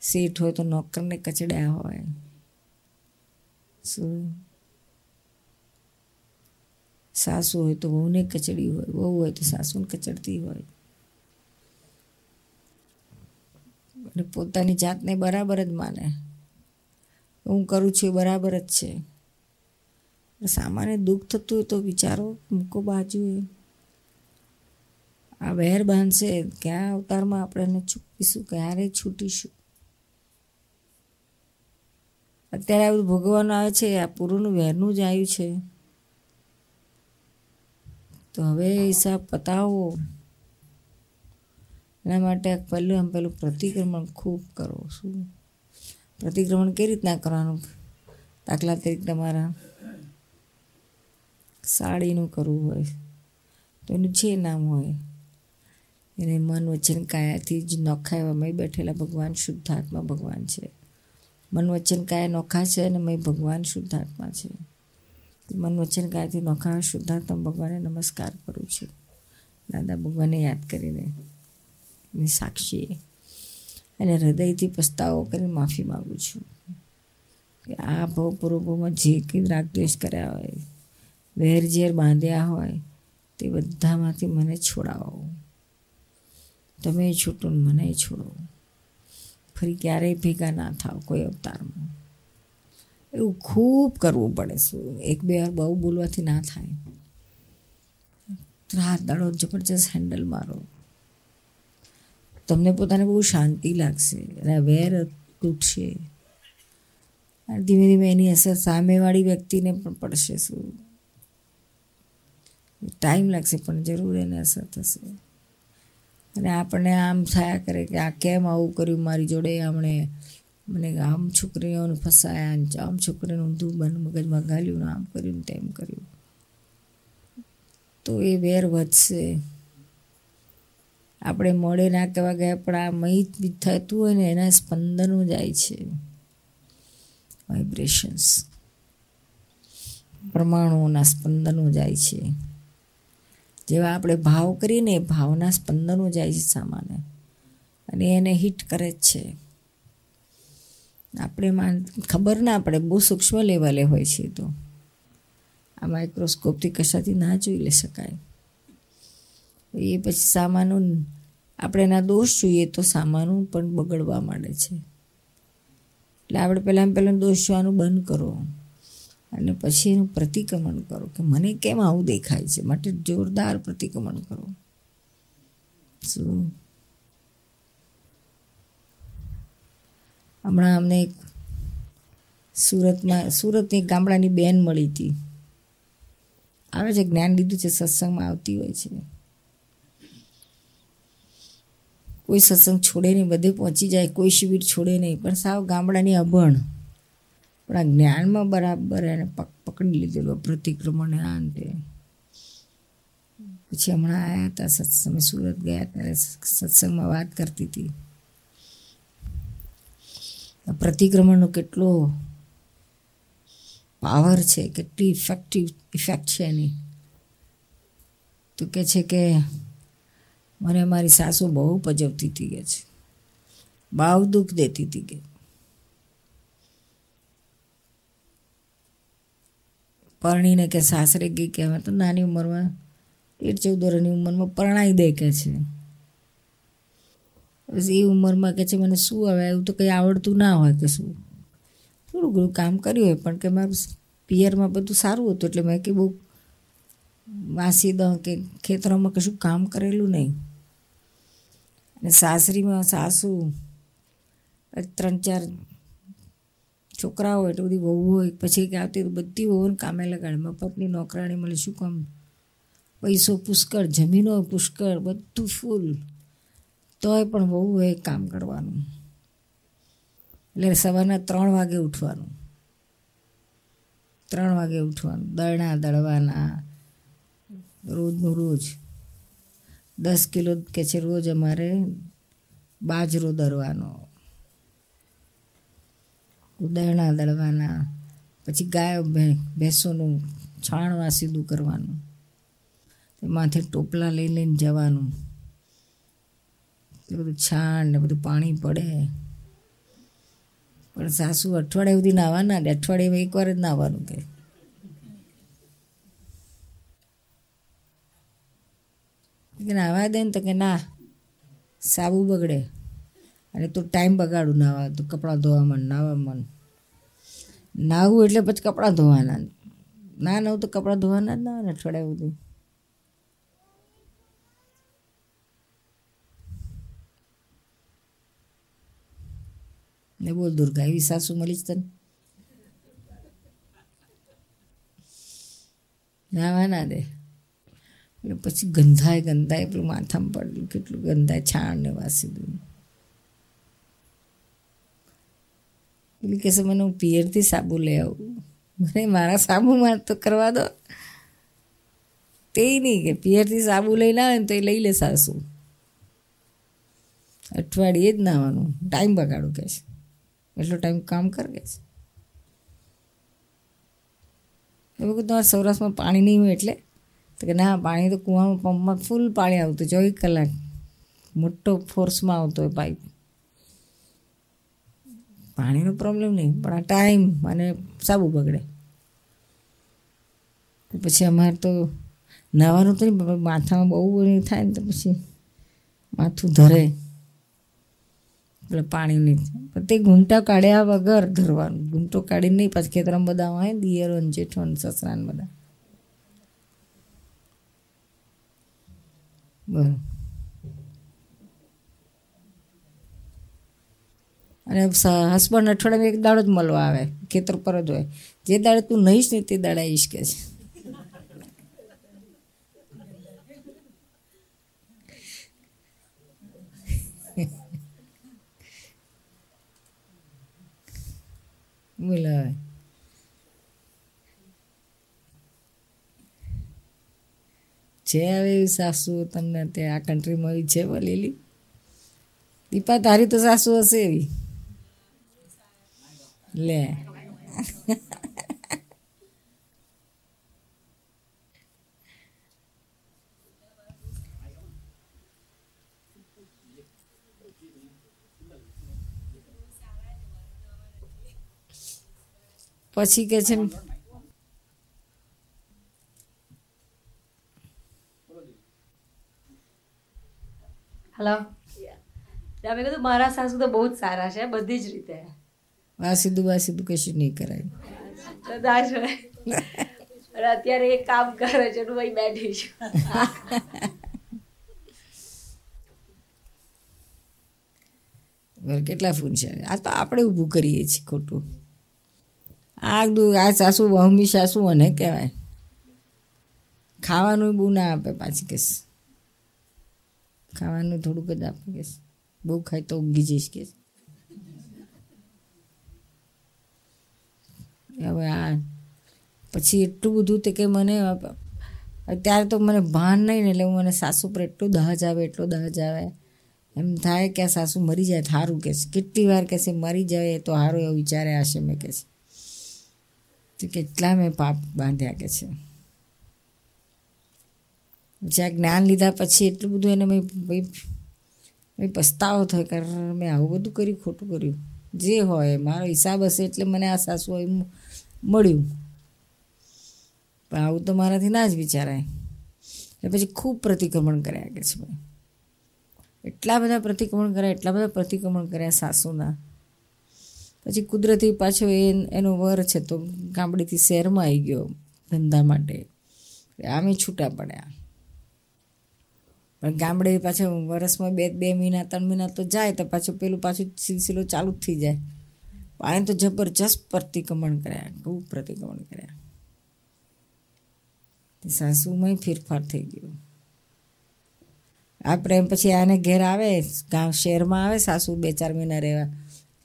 [SPEAKER 2] શેઠ હોય તો નોકરને કચડ્યા હોય. શું? સાસુ હોય તો વહુને કચડી હોય. વહુ હોય તો સાસુને કચડતી હોય. અને પોતાની જાતને બરાબર જ માને. હું કરું છું એ બરાબર જ છે. સામાન્ય દુઃખ થતું હોય તો વિચારો, મૂકો બાજુએ. આ વહેર બાંધશે, ક્યાં અવતારમાં આપણે છૂટીશું ક્યારે છૂટીશું? અત્યારે આ બધું ભોગવવાનું આવે છે, આ પૂરું વહેરનું જ આવ્યું છે. તો હવે હિસાબ પતાવો. એના માટે પહેલું એમ પેલું પ્રતિક્રમણ ખૂબ કરો. શું? પ્રતિક્રમણ કઈ રીતના કરવાનું? દાખલા તરીકે તમારા સાડીનું કરવું હોય, તો એનું જે નામ હોય. એને મન વચન કાયાથી જ નોખા એવા મય બેઠેલા ભગવાન શુદ્ધાત્મા ભગવાન છે. મન વચન કાયા નોખા છે અને મય ભગવાન શુદ્ધાત્મા છે. મન વચન કાયાથી નોખા શુદ્ધાત્મા ભગવાનને નમસ્કાર કરું છું. દાદા ભગવાનને યાદ કરીને એની સાક્ષીએ અને હૃદયથી પસ્તાવો કરીને માફી માગું છું. કે આ ભવ પૂર્વભવમાં જે કંઈ રાગદ્વેષ કર્યા હોય વેર ઝેર બાંધ્યા હોય, તે બધામાંથી મને છોડાવો. તમે છૂટો મને છોડો. ફરી ક્યારેય ભેગા ના થાવ કોઈ અવતારમાં. એવું ખૂબ કરવું પડે શું? એક બે વાર બહુ બોલવાથી ના થાય. રાત દાડો જબરજસ્ત હેન્ડલ મારો. તમને પોતાને બહુ શાંતિ લાગશે અને વેર તૂટશે. ધીમે ધીમે એની અસર સામેવાળી વ્યક્તિને પણ પડશે શું? ટાઈમ લાગશે પણ જરૂર એને અસર થશે. અને આપણને આમ થયા કરે કે આ કેમ આવું કર્યું મારી જોડે? હમણે મને આમ છોકરીઓને ફસાયા ને આમ છોકરીનું ઊંધું બન મગજમાં ગાલ્યું ને આમ કર્યું ને તેમ કર્યું. તો એ વેર વધશે. આપણે મોડે ના કહેવા ગયા, પણ આ મહિત થતું હોય ને એના સ્પંદનો જાય છે. વાઇબ્રેશન્સ પરમાણુઓના સ્પંદનો જાય છે. જેવા આપણે ભાવ કરીએ ને ભાવના સ્પંદનો જાય છે સામાને અને એને હિટ કરે જ છે. આપણે માન ખબર ના પડે, બહુ સૂક્ષ્મ લેવલે હોય છે તો. આ માઇક્રોસ્કોપથી કશાથી ના જોઈ લઈ શકાય. એ પછી સામાનું આપણે એના દોષ જોઈએ તો સામાનું પણ બગડવા માંડે છે. એટલે આપણે પહેલાં પહેલાં દોષ જોવાનું બંધ કરો. અને પછી એનું પ્રતિક્રમણ કરો કે મને કેમ આવું દેખાય છે? માટે જોરદાર પ્રતિક્રમણ કરો. હમણાં અમને એક સુરતમાં, સુરતની ગામડાની બેન મળી હતી. આવે છે, જ્ઞાન લીધું છે, સત્સંગમાં આવતી હોય છે. કોઈ સત્સંગ છોડે નહીં, બધે પહોંચી જાય, કોઈ શિબિર છોડે નહીં, પણ સાવ ગામડાની અભણ. પણ આ જ્ઞાનમાં બરાબર એને પક, પકડી લીધેલો પ્રતિક્રમણ આ અંતે પછી હમણાં આવ્યા હતા, સત્સંગ સુરત ગયા ત્યારે સત્સંગમાં વાત કરતી હતી. પ્રતિક્રમણનો કેટલો પાવર છે, કેટલી ઇફેક્ટિવ ઇફેક્ટ છે એની. તો કે છે કે મને મારી સાસુ બહુ પજવતી હતી કે છે. બહુ દુઃખ દેતી હતી કે. પરણીને કે સાસરે ગઈ કે હવે તો નાની ઉંમરમાં તેર ચૌદ વર્ષની ઉંમરમાં પરણાઈ દે કે છે. બસ એ ઉંમરમાં કે છે મને શું આવે એવું તો કંઈ આવડતું ના હોય કે શું. થોડું ઘણું કામ કર્યું હોય પણ કે મારું પિયરમાં બધું સારું હતું એટલે મેં કે બહુ વાસી દઉં કે ખેતરોમાં કશું કામ કરેલું નહીં. અને સાસરીમાં સાસુ ત્રણ ચાર છોકરાઓ એટલી બધી વહુ હોય પછી કે આવતી બધી વહુને કામે લગાડે. મફતની નોકરાણી મળે શું કામ? પૈસો પુષ્કળ, જમીનો પુષ્કળ, બધું ફૂલ તોય પણ વહુ હોય કામ કરવાનું. એટલે સવારના ત્રણ વાગે ઉઠવાનું. ત્રણ વાગે ઉઠવાનું. દળણા દળવાના. રોજનું રોજ. દસ કિલો કે છે રોજ અમારે બાજરો દળવાનો દળણા દળવાના, પછી ગાય ભેંસોનું છાણવા સીધું કરવાનું માથે ટોપલા લઈ લઈને જવાનું. એ બધું છાણ ને બધું પાણી પડે. પણ સાસુ અઠવાડિયા સુધી નાવાના ને અઠવાડિયામાં એકવાર જ નાવાનું કે કે નાવા દે ને તો કે ના, સાબુ બગડે. અને તું ટાઈમ બગાડું, નાવા, તું કપડાં ધોવા મન નાવા મન નાહવું એટલે પછી કપડાં ધોવાના. ના નવું તો કપડાં ધોવાના જ ના ને અઠવાડિયા સુધી. ને બોલ દુર્ગા, એવી સાસુ મળી જ તને? નાવા ના દે. એટલે પછી ગંધાય ગંધાય, પેલું માથામાં પડેલું, કેટલું ગંધાય, છાણ ને વાસી દઉં એટલે કહેશે મને હું પિયરથી સાબુ લઈ આવું. મને મારા સાબુમાં તો કરવા દો. તે નહીં કે પિયરથી સાબુ લઈને આવે ને તો એ લઈ લે સાસુ. અઠવાડિયે જ નાવાનું. ટાઈમ બગાડું કે છે. એટલો ટાઈમ કામ કર કે છે. એવું વખત તમારા સૌરાષ્ટ્રમાં પાણી નહીં હોય એટલે? તો કે ના, પાણી તો કૂવામાં, પંપમાં ફૂલ પાણી આવતું, ચોવીસ કલાક. મોટો ફોર્સમાં આવતો હોય પાઇપ પાણીનો પ્રોબ્લેમ નહીં, પણ આ ટાઈમ અને સાબુ બગડે. પછી અમારે તો નાવાનું તો નહીં માથામાં બહુ થાય ને તો પછી માથું ધરે. એટલે પાણી નહીં તે ઘૂંટા કાઢ્યા વગર ધરવાનું. ઘૂંટો કાઢીને નહીં, પછી ખેતરમાં બધા હોય દિયરો ને જેઠો ને સસરા બધા બરાબર અને હસબન્ડ અઠવાડિયામાં એક દાડો જ મળવા આવે, ખેતર પર જ હોય. જે દાડે તું નહીશ ને તે દાડે આવીશ કે છે. બોલો હવે છે હવે એવી સાસુ તમને તે આ કન્ટ્રીમાં એવી છે બોલેલી? દીપા, તારી તો સાસુ હશે એવી. લે. પછી કે છે
[SPEAKER 4] હલો. મેં કીધું મારા સાસુ તો બહુ જ સારા છે, બધી જ રીતે.
[SPEAKER 2] સીધું આ કશું નહીં કરાય.
[SPEAKER 4] અત્યારે એક કામ કરે છે અહીં બેઠી છું.
[SPEAKER 2] કેટલા ફોન છે? આ તો આપણે ઊભું કરીએ છીએ ખોટું. આ આ સાસુ વહમી સાસુ અને કહેવાય. ખાવાનું બહુ ના આપે પાછી કેસ. ખાવાનું થોડુંક જ આપે કેસ. બહુ ખાય તો ઊંઘી જઈશ કે હવે આ પછી એટલું બધું તે કે મને અત્યારે તો મને ભાન નહીં ને એટલે હું મને સાસુ પર એટલો દહજ આવે, એટલો દહજ આવે. એમ થાય કે આ સાસુ મરી જાય સારું કે છે. કેટલી વાર કહેશે મરી જાય તો સારું એવું વિચારે હશે મેં કહે છે. તો કેટલા મેં પાપ બાંધ્યા કે છે. જ્યાં જ્ઞાન લીધા પછી એટલું બધું એને મેં ભાઈ પસ્તાવો થયો કારણ મેં આવું બધું કર્યું, ખોટું કર્યું. જે હોય, મારો હિસાબ હશે એટલે મને આ સાસુ હોય મળ્યું. પણ આવું તો મારાથી ના જ વિચારાય. એટલે પછી ખૂબ પ્રતિક્રમણ કર્યા કે છે ભાઈ એટલા બધા પ્રતિક્રમણ કર્યા, એટલા બધા પ્રતિક્રમણ કર્યા સાસુના. પછી કુદરતી પાછો એ એનો વર છે તો ગામડેથી શહેરમાં આવી ગયો ધંધા માટે. આમે છૂટા પડ્યા. પણ ગામડે પાછો વરસમાં બે બે મહિના, ત્રણ મહિના તો જાય તો પાછું પેલું પાછું સિલસિલો ચાલુ જ થઈ જાય. આને તો જબરજસ્ત પ્રતિક્રમણ કર્યા, ખૂબ પ્રતિક્રમણ કર્યા. સાસુમાં ફેરફાર થઈ ગયો. આ પ્રેમ પછી આને ઘેર આવે, ગામ શહેરમાં આવે, સાસુ બે ચાર મહિના રહેવા.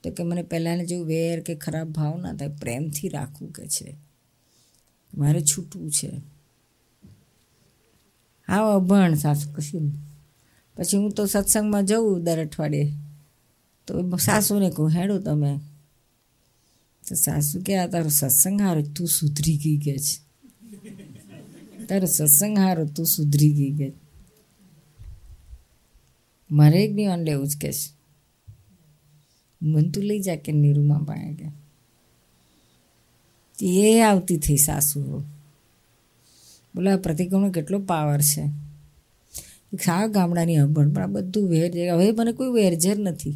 [SPEAKER 2] તો કે મને પહેલાંને જેવું વેર કે ખરાબ ભાવ ના થાય, પ્રેમથી રાખવું કે છે. મારે છૂટવું છે. હા અભણ સાસુ કશું પછી હું તો સત્સંગમાં જઉં દર અઠવાડિયે. તો સાસુને કહું, હેડો તમે. તો સાસુ કે આ તારો સત્સંગ હારો તું સુધરી ગઈ કે છે તારો સત્સંગ હારો તું સુધરી ગઈ કે મારે એક નહીં લેવું જ કે છે મન તું લઈ જા કે નીરુમાં પાયા કે એ આવતી થઈ સાસુ બોલો આ પ્રતિક્રમણ કેટલો પાવર છે સાવ ગામડાની અભણ પણ આ બધું વેર હવે મને કોઈ વેરઝેર નથી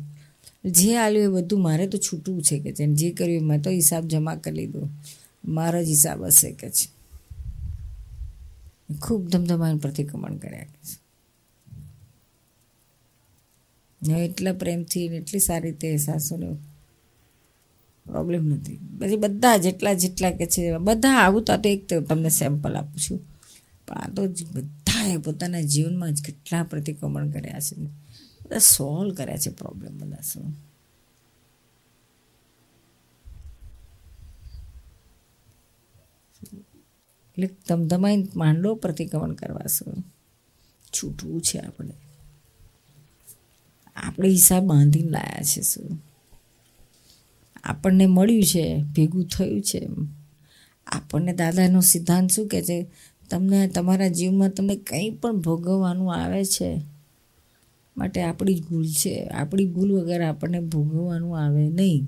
[SPEAKER 2] જે આલ્યું એ બધું મારે તો છૂટવું છે કે છે જે કર્યું મેં તો હિસાબ જમા કરી લીધો. મારો જ હિસાબ હશે કે છે. ખૂબ ધમધમાને પ્રતિક્રમણ કર્યા કે છે. એટલા પ્રેમથી એટલી સારી રીતે સાસુને પ્રોબ્લેમ નથી. પછી બધા જેટલા જેટલા કે છે, બધા આવું તો એક તમને સેમ્પલ આપું છું. પણ આ તો બધાએ પોતાના જીવનમાં જ કેટલા પ્રતિક્રમણ કર્યા છે. સોલ્વ કર્યા છે પ્રોબ્લેમ બધા શું એટલે ધમધમાઈ માંડો પ્રતિક્રમણ કરવા શું છૂટવું છે આપણે આપણે હિસાબ બાંધીને લાયા છે શું આપણને મળ્યું છે ભેગું થયું છે આપણને દાદાનો સિદ્ધાંત શું કહે છે તમને તમારા જીવનમાં તમને કંઈ પણ ભોગવવાનું આવે છે માટે આપણી જ ભૂલ છે. આપણી ભૂલ વગર આપણને ભોગવવાનું આવે નહીં.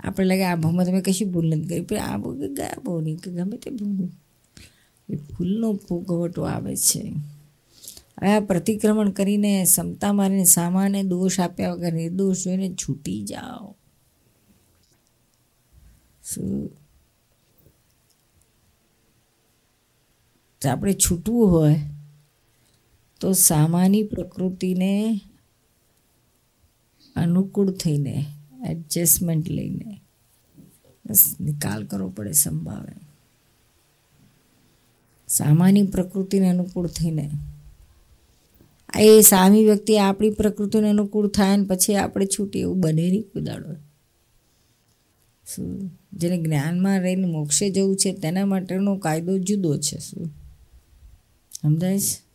[SPEAKER 2] આપણે લાગે આ ભાવમાં તમે કશી ભૂલ નથી કરી. પણ આ ભોગ ગયા નહીં, કે ગમે તે ભૂલ એ ભૂલનો ભોગવટો આવે છે. હવે આ પ્રતિક્રમણ કરીને ક્ષમતા મારીને સામાન્ય દોષ આપ્યા વગર નિર્દોષ જોઈને છૂટી જાઓ. શું? આપણે છૂટવું હોય તો સામાની પ્રકૃતિને અનુકૂળ થઈને એડજસ્ટમેન્ટ લઈને બસ નિકાલ કરવો પડે સંભાવે. સામાન્ય પ્રકૃતિને અનુકૂળ થઈને. એ સામી વ્યક્તિ આપણી પ્રકૃતિને અનુકૂળ થાય ને પછી આપણે છૂટીએ એવું બને નહીં કુદાડો શું? જેને જ્ઞાનમાં રહીને મોક્ષે જવું છે, તેના માટેનો કાયદો જુદો છે, શું? સમજાય છે?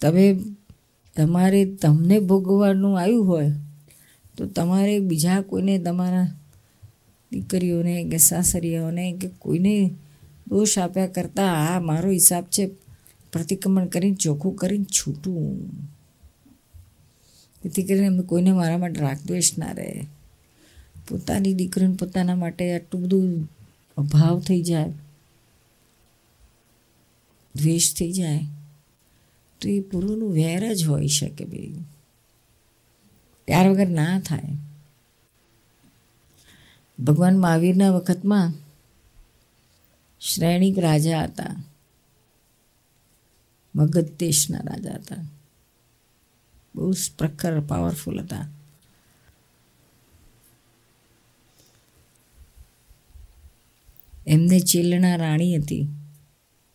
[SPEAKER 2] તમે, તમારે તમને ભોગવવાનું આવ્યું હોય, તો તમારે બીજા કોઈને તમારા દીકરીઓને કે સાસરીઓને કે કોઈને દોષ આપ્યા કરતાં આ મારો હિસાબ છે, પ્રતિક્રમણ કરીને ચોખ્ખું કરીને છૂટું. જેથી કરીને અમે કોઈને મારા માટે રાગદ્વેષ ના રહે. પોતાની દીકરીને પોતાના માટે આટલું બધું અભાવ થઈ જાય, દ્વેષ થઈ જાય તો એ પૂર્વનું વેર જ હોઈ શકે બે. ત્યાર વગર ના થાય. ભગવાન મહાવીરના વખતમાં શ્રેણિક રાજા હતા. મગધ દેશના રાજા હતા. બહુ પ્રખર પાવરફુલ હતા. એમને ચેલણા રાણી હતી.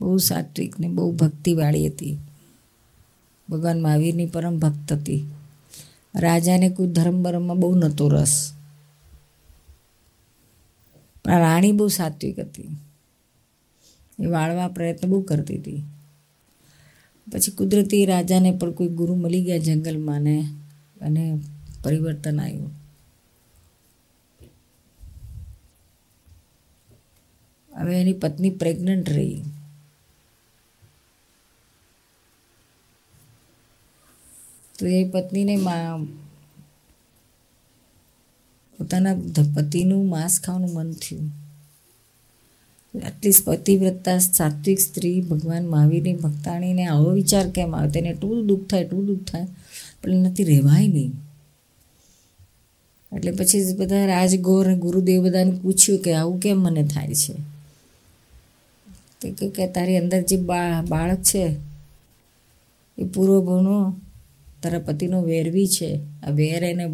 [SPEAKER 2] બહુ સાત્વિક ને બહુ ભક્તિવાળી હતી. ભગવાન મહાવીરની પરમ ભક્ત હતી. રાજાને કોઈ ધર્મ બરમમાં બહુ નહોતો રસ. પણ રાણી બહુ સાત્વિક હતી. એ વાળવા પ્રયત્ન બહુ કરતી હતી. પછી કુદરતી રાજાને પણ કોઈ ગુરુ મળી ગયા જંગલમાં ને અને પરિવર્તન આવ્યું. હવે એની પત્ની પ્રેગ્નન્ટ રહી. તો એ પત્નીને પોતાના પતિનું માંસ ખાવાનું મન થયું. આટલી પતિવ્રતા, સાત્વિક સ્ત્રી ભગવાન મહાવીરની ભક્તાણીને આવો વિચાર કેમ આવે? તેને એટલું દુઃખ થાય એટલું દુઃખ થાય, પણ એનાથી રહેવાય નહીં. એટલે પછી બધા રાજગોર ગુરુદેવ બધાને પૂછ્યું કે આવું કેમ મને થાય છે? તો કે તારી અંદર જે બાળક છે, એ પૂર્વભવનો તારા પતિનો વેરવી છે. આ વેર એને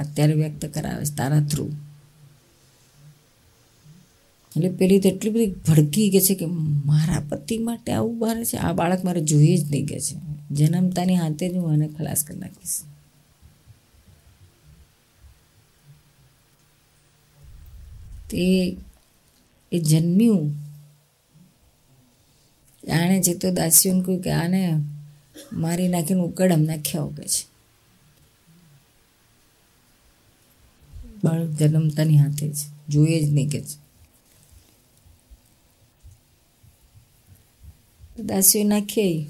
[SPEAKER 2] અત્યારે વ્યક્ત કરાવે છે તારા થ્રુ એટલે પેલી તો એટલી બધી ભડકી કે છે કે મારા પતિ માટે આવું બારે છે. આ બાળક મારે જોઈએ જ નહીં કે છે. જન્મતાની હાથે જ હું એને ખલાસ કરી નાખીશ. તે એ જન્મ્યું. આણે જે તો દાસીઓને કોઈ કે આને મારી નાખીને ઉકળમ નાખ્યા ઉગે છે. બાળક જન્મતાની હાથે જ જોઈએ જ નહીં કે દાસીઓ નાખીએ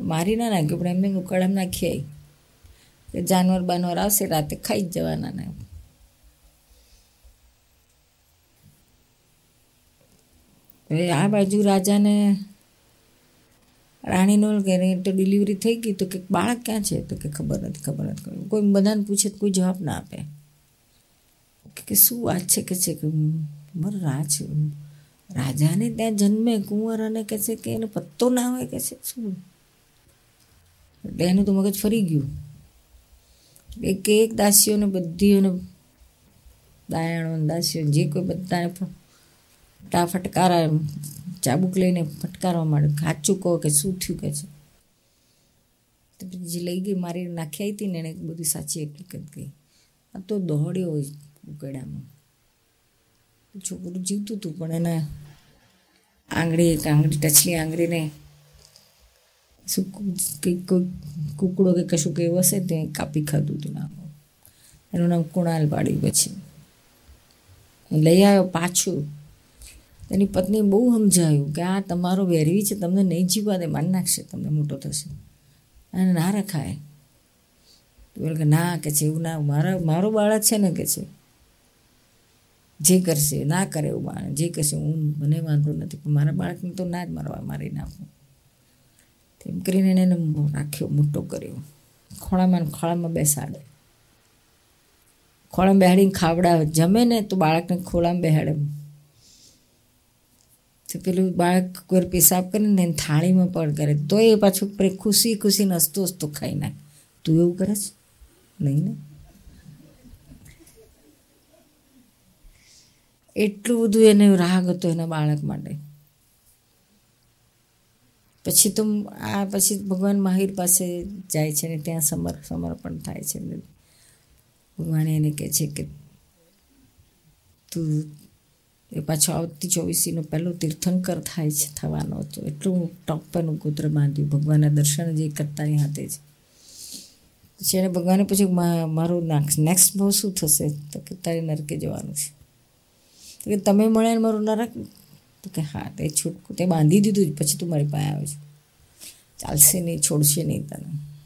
[SPEAKER 2] મારી ના નાખ્યું, પણ એમને ઉકાળામાં નાખી. આવી કે જાનવર બાનવર આવશે રાતે ખાઈ જ જવાના ને હવે આ બાજુ રાજાને રાણીનો કે તો ડિલિવરી થઈ ગઈ તો કે બાળક ક્યાં છે? તો કે ખબર નથી ખબર નથી કોઈ બધાને પૂછે તો કોઈ જવાબ ના આપે. કે- શું વાત છે કે છે? કે મારો રાજ, રાજાને ત્યાં જન્મે, કુંવર અને કહે છે કે એનો પત્તો ના હોય કે છે? શું? એટલે એનું તો મગજ ફરી ગયું. એક એક દાસીઓને બધીઓને દાયણો દાસીઓ જે કોઈ બધાને ફ- ટા ફટકારા ચાબુક લઈને ફટકારવા માંડ્યો કાચું કહો કે શું થયું કે છે પછી જે લઈ ગઈ, મારી નાખી આવી હતી ને એને બધી સાચી હકીકત કહી આ તો દોડ્યો ઉકેડામાં છોકરું જીવતું હતું, પણ એના આંગળી, એક આંગળી, ટચલી આંગળીને શું કંઈક કોઈ કુકડો કે કશું કે હશે તે કાપી ખાધું હતું નામ. એનું નામ કુણાલ પાડ્યું પછી. લઈ આવ્યો પાછું. એની પત્ની બહુ સમજાયું કે આ તમારો વેરવી છે, તમને નહીં જીવવા દે, મારી નાખશે, તમને મોટો થશે. અને ના રખાય બોલે કે ના કે છે, એવું ના, મારા, મારો બાળક છે ને કે છે, જે કરશે, ના કરે એવું બાળક જે કરશે, હું મને વાંધો નથી, પણ મારા બાળકને તો ના જ મારવા, મારી નાખું. તેમ કરીને એને રાખ્યો, મોટો કર્યો. ખોળામાં ખોળામાં બેસાડે. ખોળામાં બેહાડીને ખાવડાવે. જમે ને તો બાળકને ખોળામાં બેહાડે. તો પેલું બાળક કોઈ પેશાબ કરીને એને થાળીમાં પણ કરે. તો એ પાછું ખુશી ખુશી નસતો હસતો ખાઈ નાખે. તું એવું કરે છે? નહીં ને? એટલું બધું એને રાગ હતો એના બાળક માટે. પછી તો આ પછી ભગવાન માહિર પાસે જાય છે ને ત્યાં સમર સમર્પણ થાય છે. ભગવાન એને કહે છે કે તું એ પાછો આવતી ચોવીસીનો પહેલો તીર્થંકર થાય છે, થવાનો હતો એટલું ટોપ પરનું કૂત્ર બાંધ્યું. ભગવાનના દર્શન જે કરતાની હાથે જ. પછી એને ભગવાને પૂછ્યું "મા- મારું નેક્સ્ટ ભાવ શું થશે? તો કે તારે નરકે જવાનું છે. તો કે તમે મળે ને મારું નરક? તો કે હા, તે છૂટકું. તે બાંધી દીધું જ. પછી તું મારી પાસે આવે છે. ચાલશે નહીં, છોડશે નહીં તને.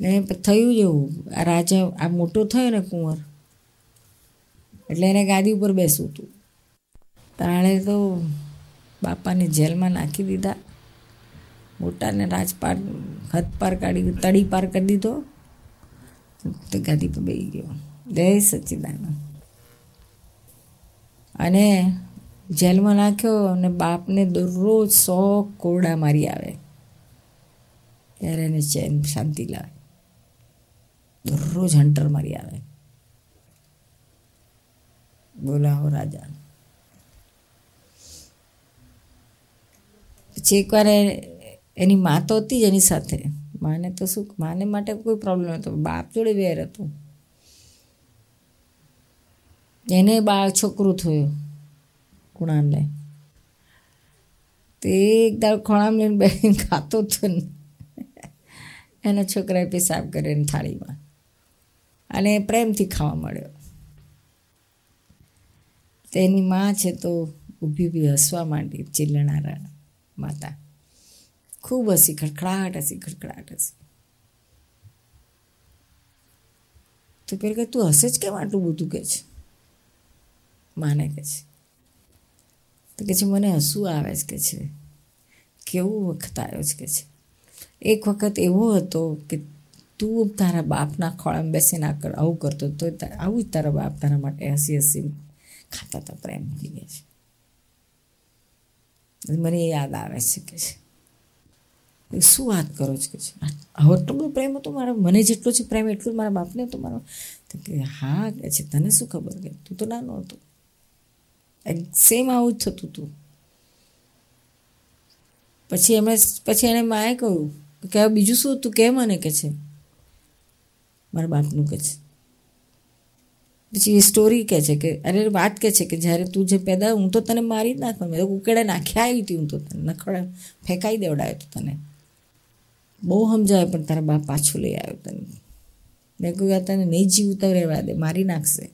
[SPEAKER 2] ને થયું જેવું આ રાજા, આ મોટો થયો ને કુંવર. એટલે એને ગાદી ઉપર બેસવું હતું. તાણે તો બાપાને જેલમાં નાખી દીધા. મોટાને રાજપાર હદ પાર કાઢી તળી પાર કરી દીધો. તો ગાદી પર બેસી ગયો. જય સચ્ચિદાનંદ અને જેલમાં નાખ્યો અને બાપને દરરોજ સો કોરડા મારી આવે. ત્યારે એને ચેન શાંતિ લાવે. દરરોજ હંટર મારી આવે. બોલાવો રાજા. પછી એકવાર એની મા તો હતી જ એની સાથે. માને તો શું, માને માટે કોઈ પ્રોબ્લેમ હતો બાપ જોડે વેર હતું. એને બા છોકરું થયું, કુણાલને. તે એક દાળ ખોળામાં લઈને બેસીને ખાતો હતો ને. એના છોકરાએ પેશાબ કર્યો એની થાળીમાં. અને પ્રેમથી ખાવા મળ્યો. તેની માં છે તો ઊભી ઊભી હસવા માંડી ચીલણારા માતા. ખૂબ હસી, ખડખડાટ હસી ખડખડાટ હસી. તો પેલું કે તું હસે જ કેમ આટલું બધું? કે છે. માને કે છે. તો કે છે, મને હસવું આવે જ કે છે. કેવું વખત આવ્યો? છે કે છે. એક વખત એવો હતો કે તું તારા બાપના ખોળામાં બેસીને આ કર, આવું કરતો તો આવું જ તારા બાપ તારા માટે હસી હસી ખાતા હતા પ્રેમથી કે છે. મને યાદ આવે છે કે છે. શું વાત કરો છો કે છે? આવો એટલો બધો પ્રેમ હતો મારા, મને જેટલો છે પ્રેમ એટલો જ મારા બાપને હતો મારો. તો કે હા, કે છે, તને શું ખબર કે તું તો નાનો હતો. સેમ આવું જ થતું હતું. પછી એમણે, પછી એણે માએ કહ્યું કે બીજું શું હતું? કે મને કે છે. મારા બાપનું કે છે. પછી એ સ્ટોરી કહે છે કે, અરે વાત કહે છે કે જ્યારે તું જે પેદા હું તો તને મારી જ નાખવાનું મેં. તો ઉકેડે નાખ્યા આવી હતી હું તો તને નખડે ફેંકાઈ દેવડાયો તો તને. બહુ સમજાવે પણ તારા બાપ પાછું લઈ આવ્યો તને. મેં કહ્યું તને નહીં જીવતા રહેવા દે, મારી નાખશે.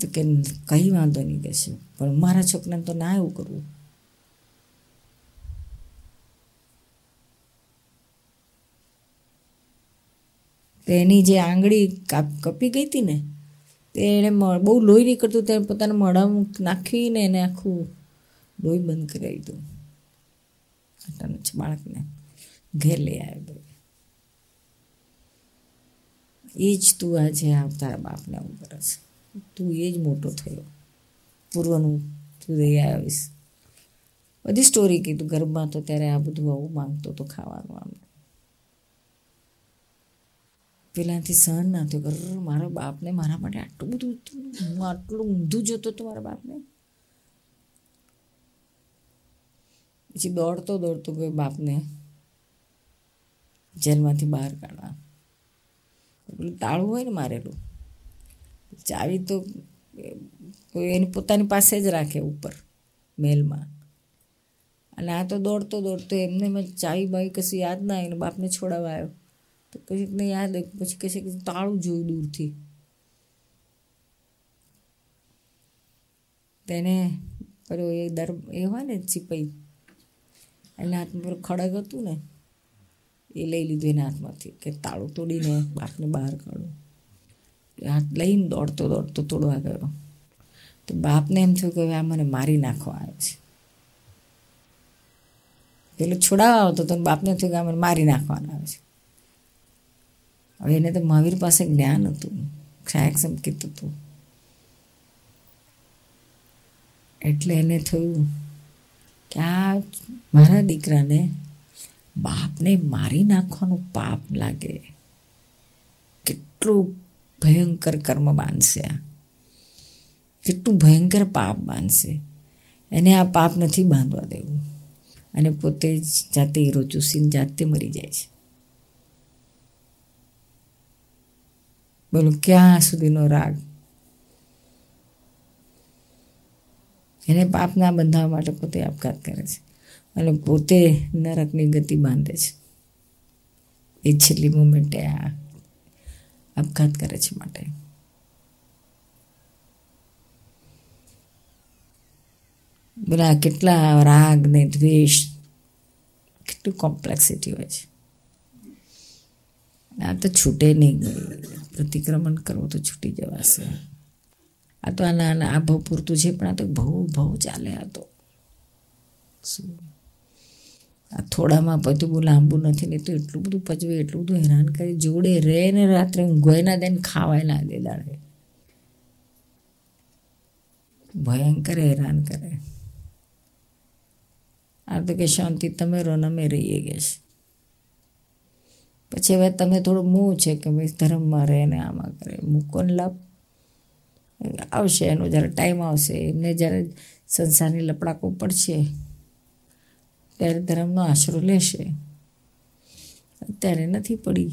[SPEAKER 2] તો કે, કંઈ વાંધો નહીં કહેશે પણ મારા છોકરાને તો ના એવું કરવું. તો એની જે આંગળી કાપ, કપી ગઈ હતી ને, તે એણે બહુ લોહી નીકળતું તે પોતાના મોઢામાં નાખીને એને આખું લોહી બંધ કરાવી દીધું. આટાનું છે બાળકને ઘેર લઈ આવ્યો એ જ તું આજે આ તારા બાપને આવું કરે છે. તું એ જ મોટો થયો. પૂર્વનું તું દઈ આવીશ. બધી સ્ટોરી કીધું ગર્ભમાં તો ત્યારે આ બધું આવું માંગતો તો ખાવાનું આમ. પેલાથી સહન ના થયું. કર મારા બાપને, મારા માટે આટલું બધું હું આટલું ઊંધું જોતો હતો મારા બાપને. પછી દોડતો દોડતો ગયો બાપને જેલમાંથી બહાર કાઢવા. પેલું તાળું હોય ને મારેલું. ચાવી તો એની પોતાની પાસે જ રાખે ઉપર મેલમાં અને આ તો દોડતો દોડતો એમને ચાવી બાવી કશું યાદ ના આવીને બાપને છોડાવવા આવ્યો. તો કશીકને યાદ પછી કશે કે તાળું જોયું દૂરથી. તેને પેલો એ દર, એ હોય ને સિપાઈ, એના હાથમાં પેલું ખડગ હતું ને, એ લઈ લીધું એના હાથમાંથી કે તાળું તોડીને બાપને બહાર કાઢું. હાથ લઈને દોડતો દોડતો તોડવા ગયો. તો બાપને એમ થયું કે આ મને મારી નાખવા આવે છે. પેલો છોડાવવા આવતો તો બાપને થયું કે આ મને મારી નાખવાના આવે છે. હવે એને તો મહાવીર પાસે જ્ઞાન હતું. ક્ષાયક સંકેત હતું. એટલે એને થયું કે આ મારા દીકરાને બાપને મારી નાખવાનું પાપ લાગે. કેટલું ભયંકર કર્મ બાંધશે આ. કેટલું ભયંકર પાપ બાંધશે એને આ પાપ નથી બાંધવા દેવું. અને પોતે જ જાતે હીરો ચૂસીને જાતે મરી જાય છે. બોલો ક્યાં સુધીનો રાગ. એને પાપના બંધાવવા માટે પોતે આપઘાત કરે છે અને પોતે નરકની ગતિ બાંધે છે. એ છેલ્લી મુમેન્ટે આ આપઘાત કરે છે માટે. બોલા, કેટલા રાગ ને દ્વેષ, કેટલું કોમ્પ્લેક્સિટી હોય છે. આ તો છૂટે નહીં. પ્રતિક્રમણ કરવું તો છૂટી જવાશે. આ તો આના આ ભાવ પૂરતું છે, પણ આ તો બહુ ભવ ચાલે આ તો. આ થોડામાં બધું બહુ લાંબુ નથી ને તો એટલું બધું પચવે, એટલું બધું હેરાન કરે, જોડે રહે ને રાત્રે ઊંઘવાય ના દે ને ખાવાય ના દે દાડે. ભયંકર હેરાન કરે. આ તો કે શાંતિ, તમે રહો ને અમે રહીએ કે છે. પછી હવે તમે થોડું મૂ છે કે ભાઈ ધર્મમાં રહે ને આમાં કરે. મૂકોને લાભ આવશે એનો જ્યારે ટાઈમ આવશે. એમને જ્યારે સંસારની લપડાકો પડશે, ત્યારે ધર્મનો આશરો લેશે. અત્યારે નથી પડી.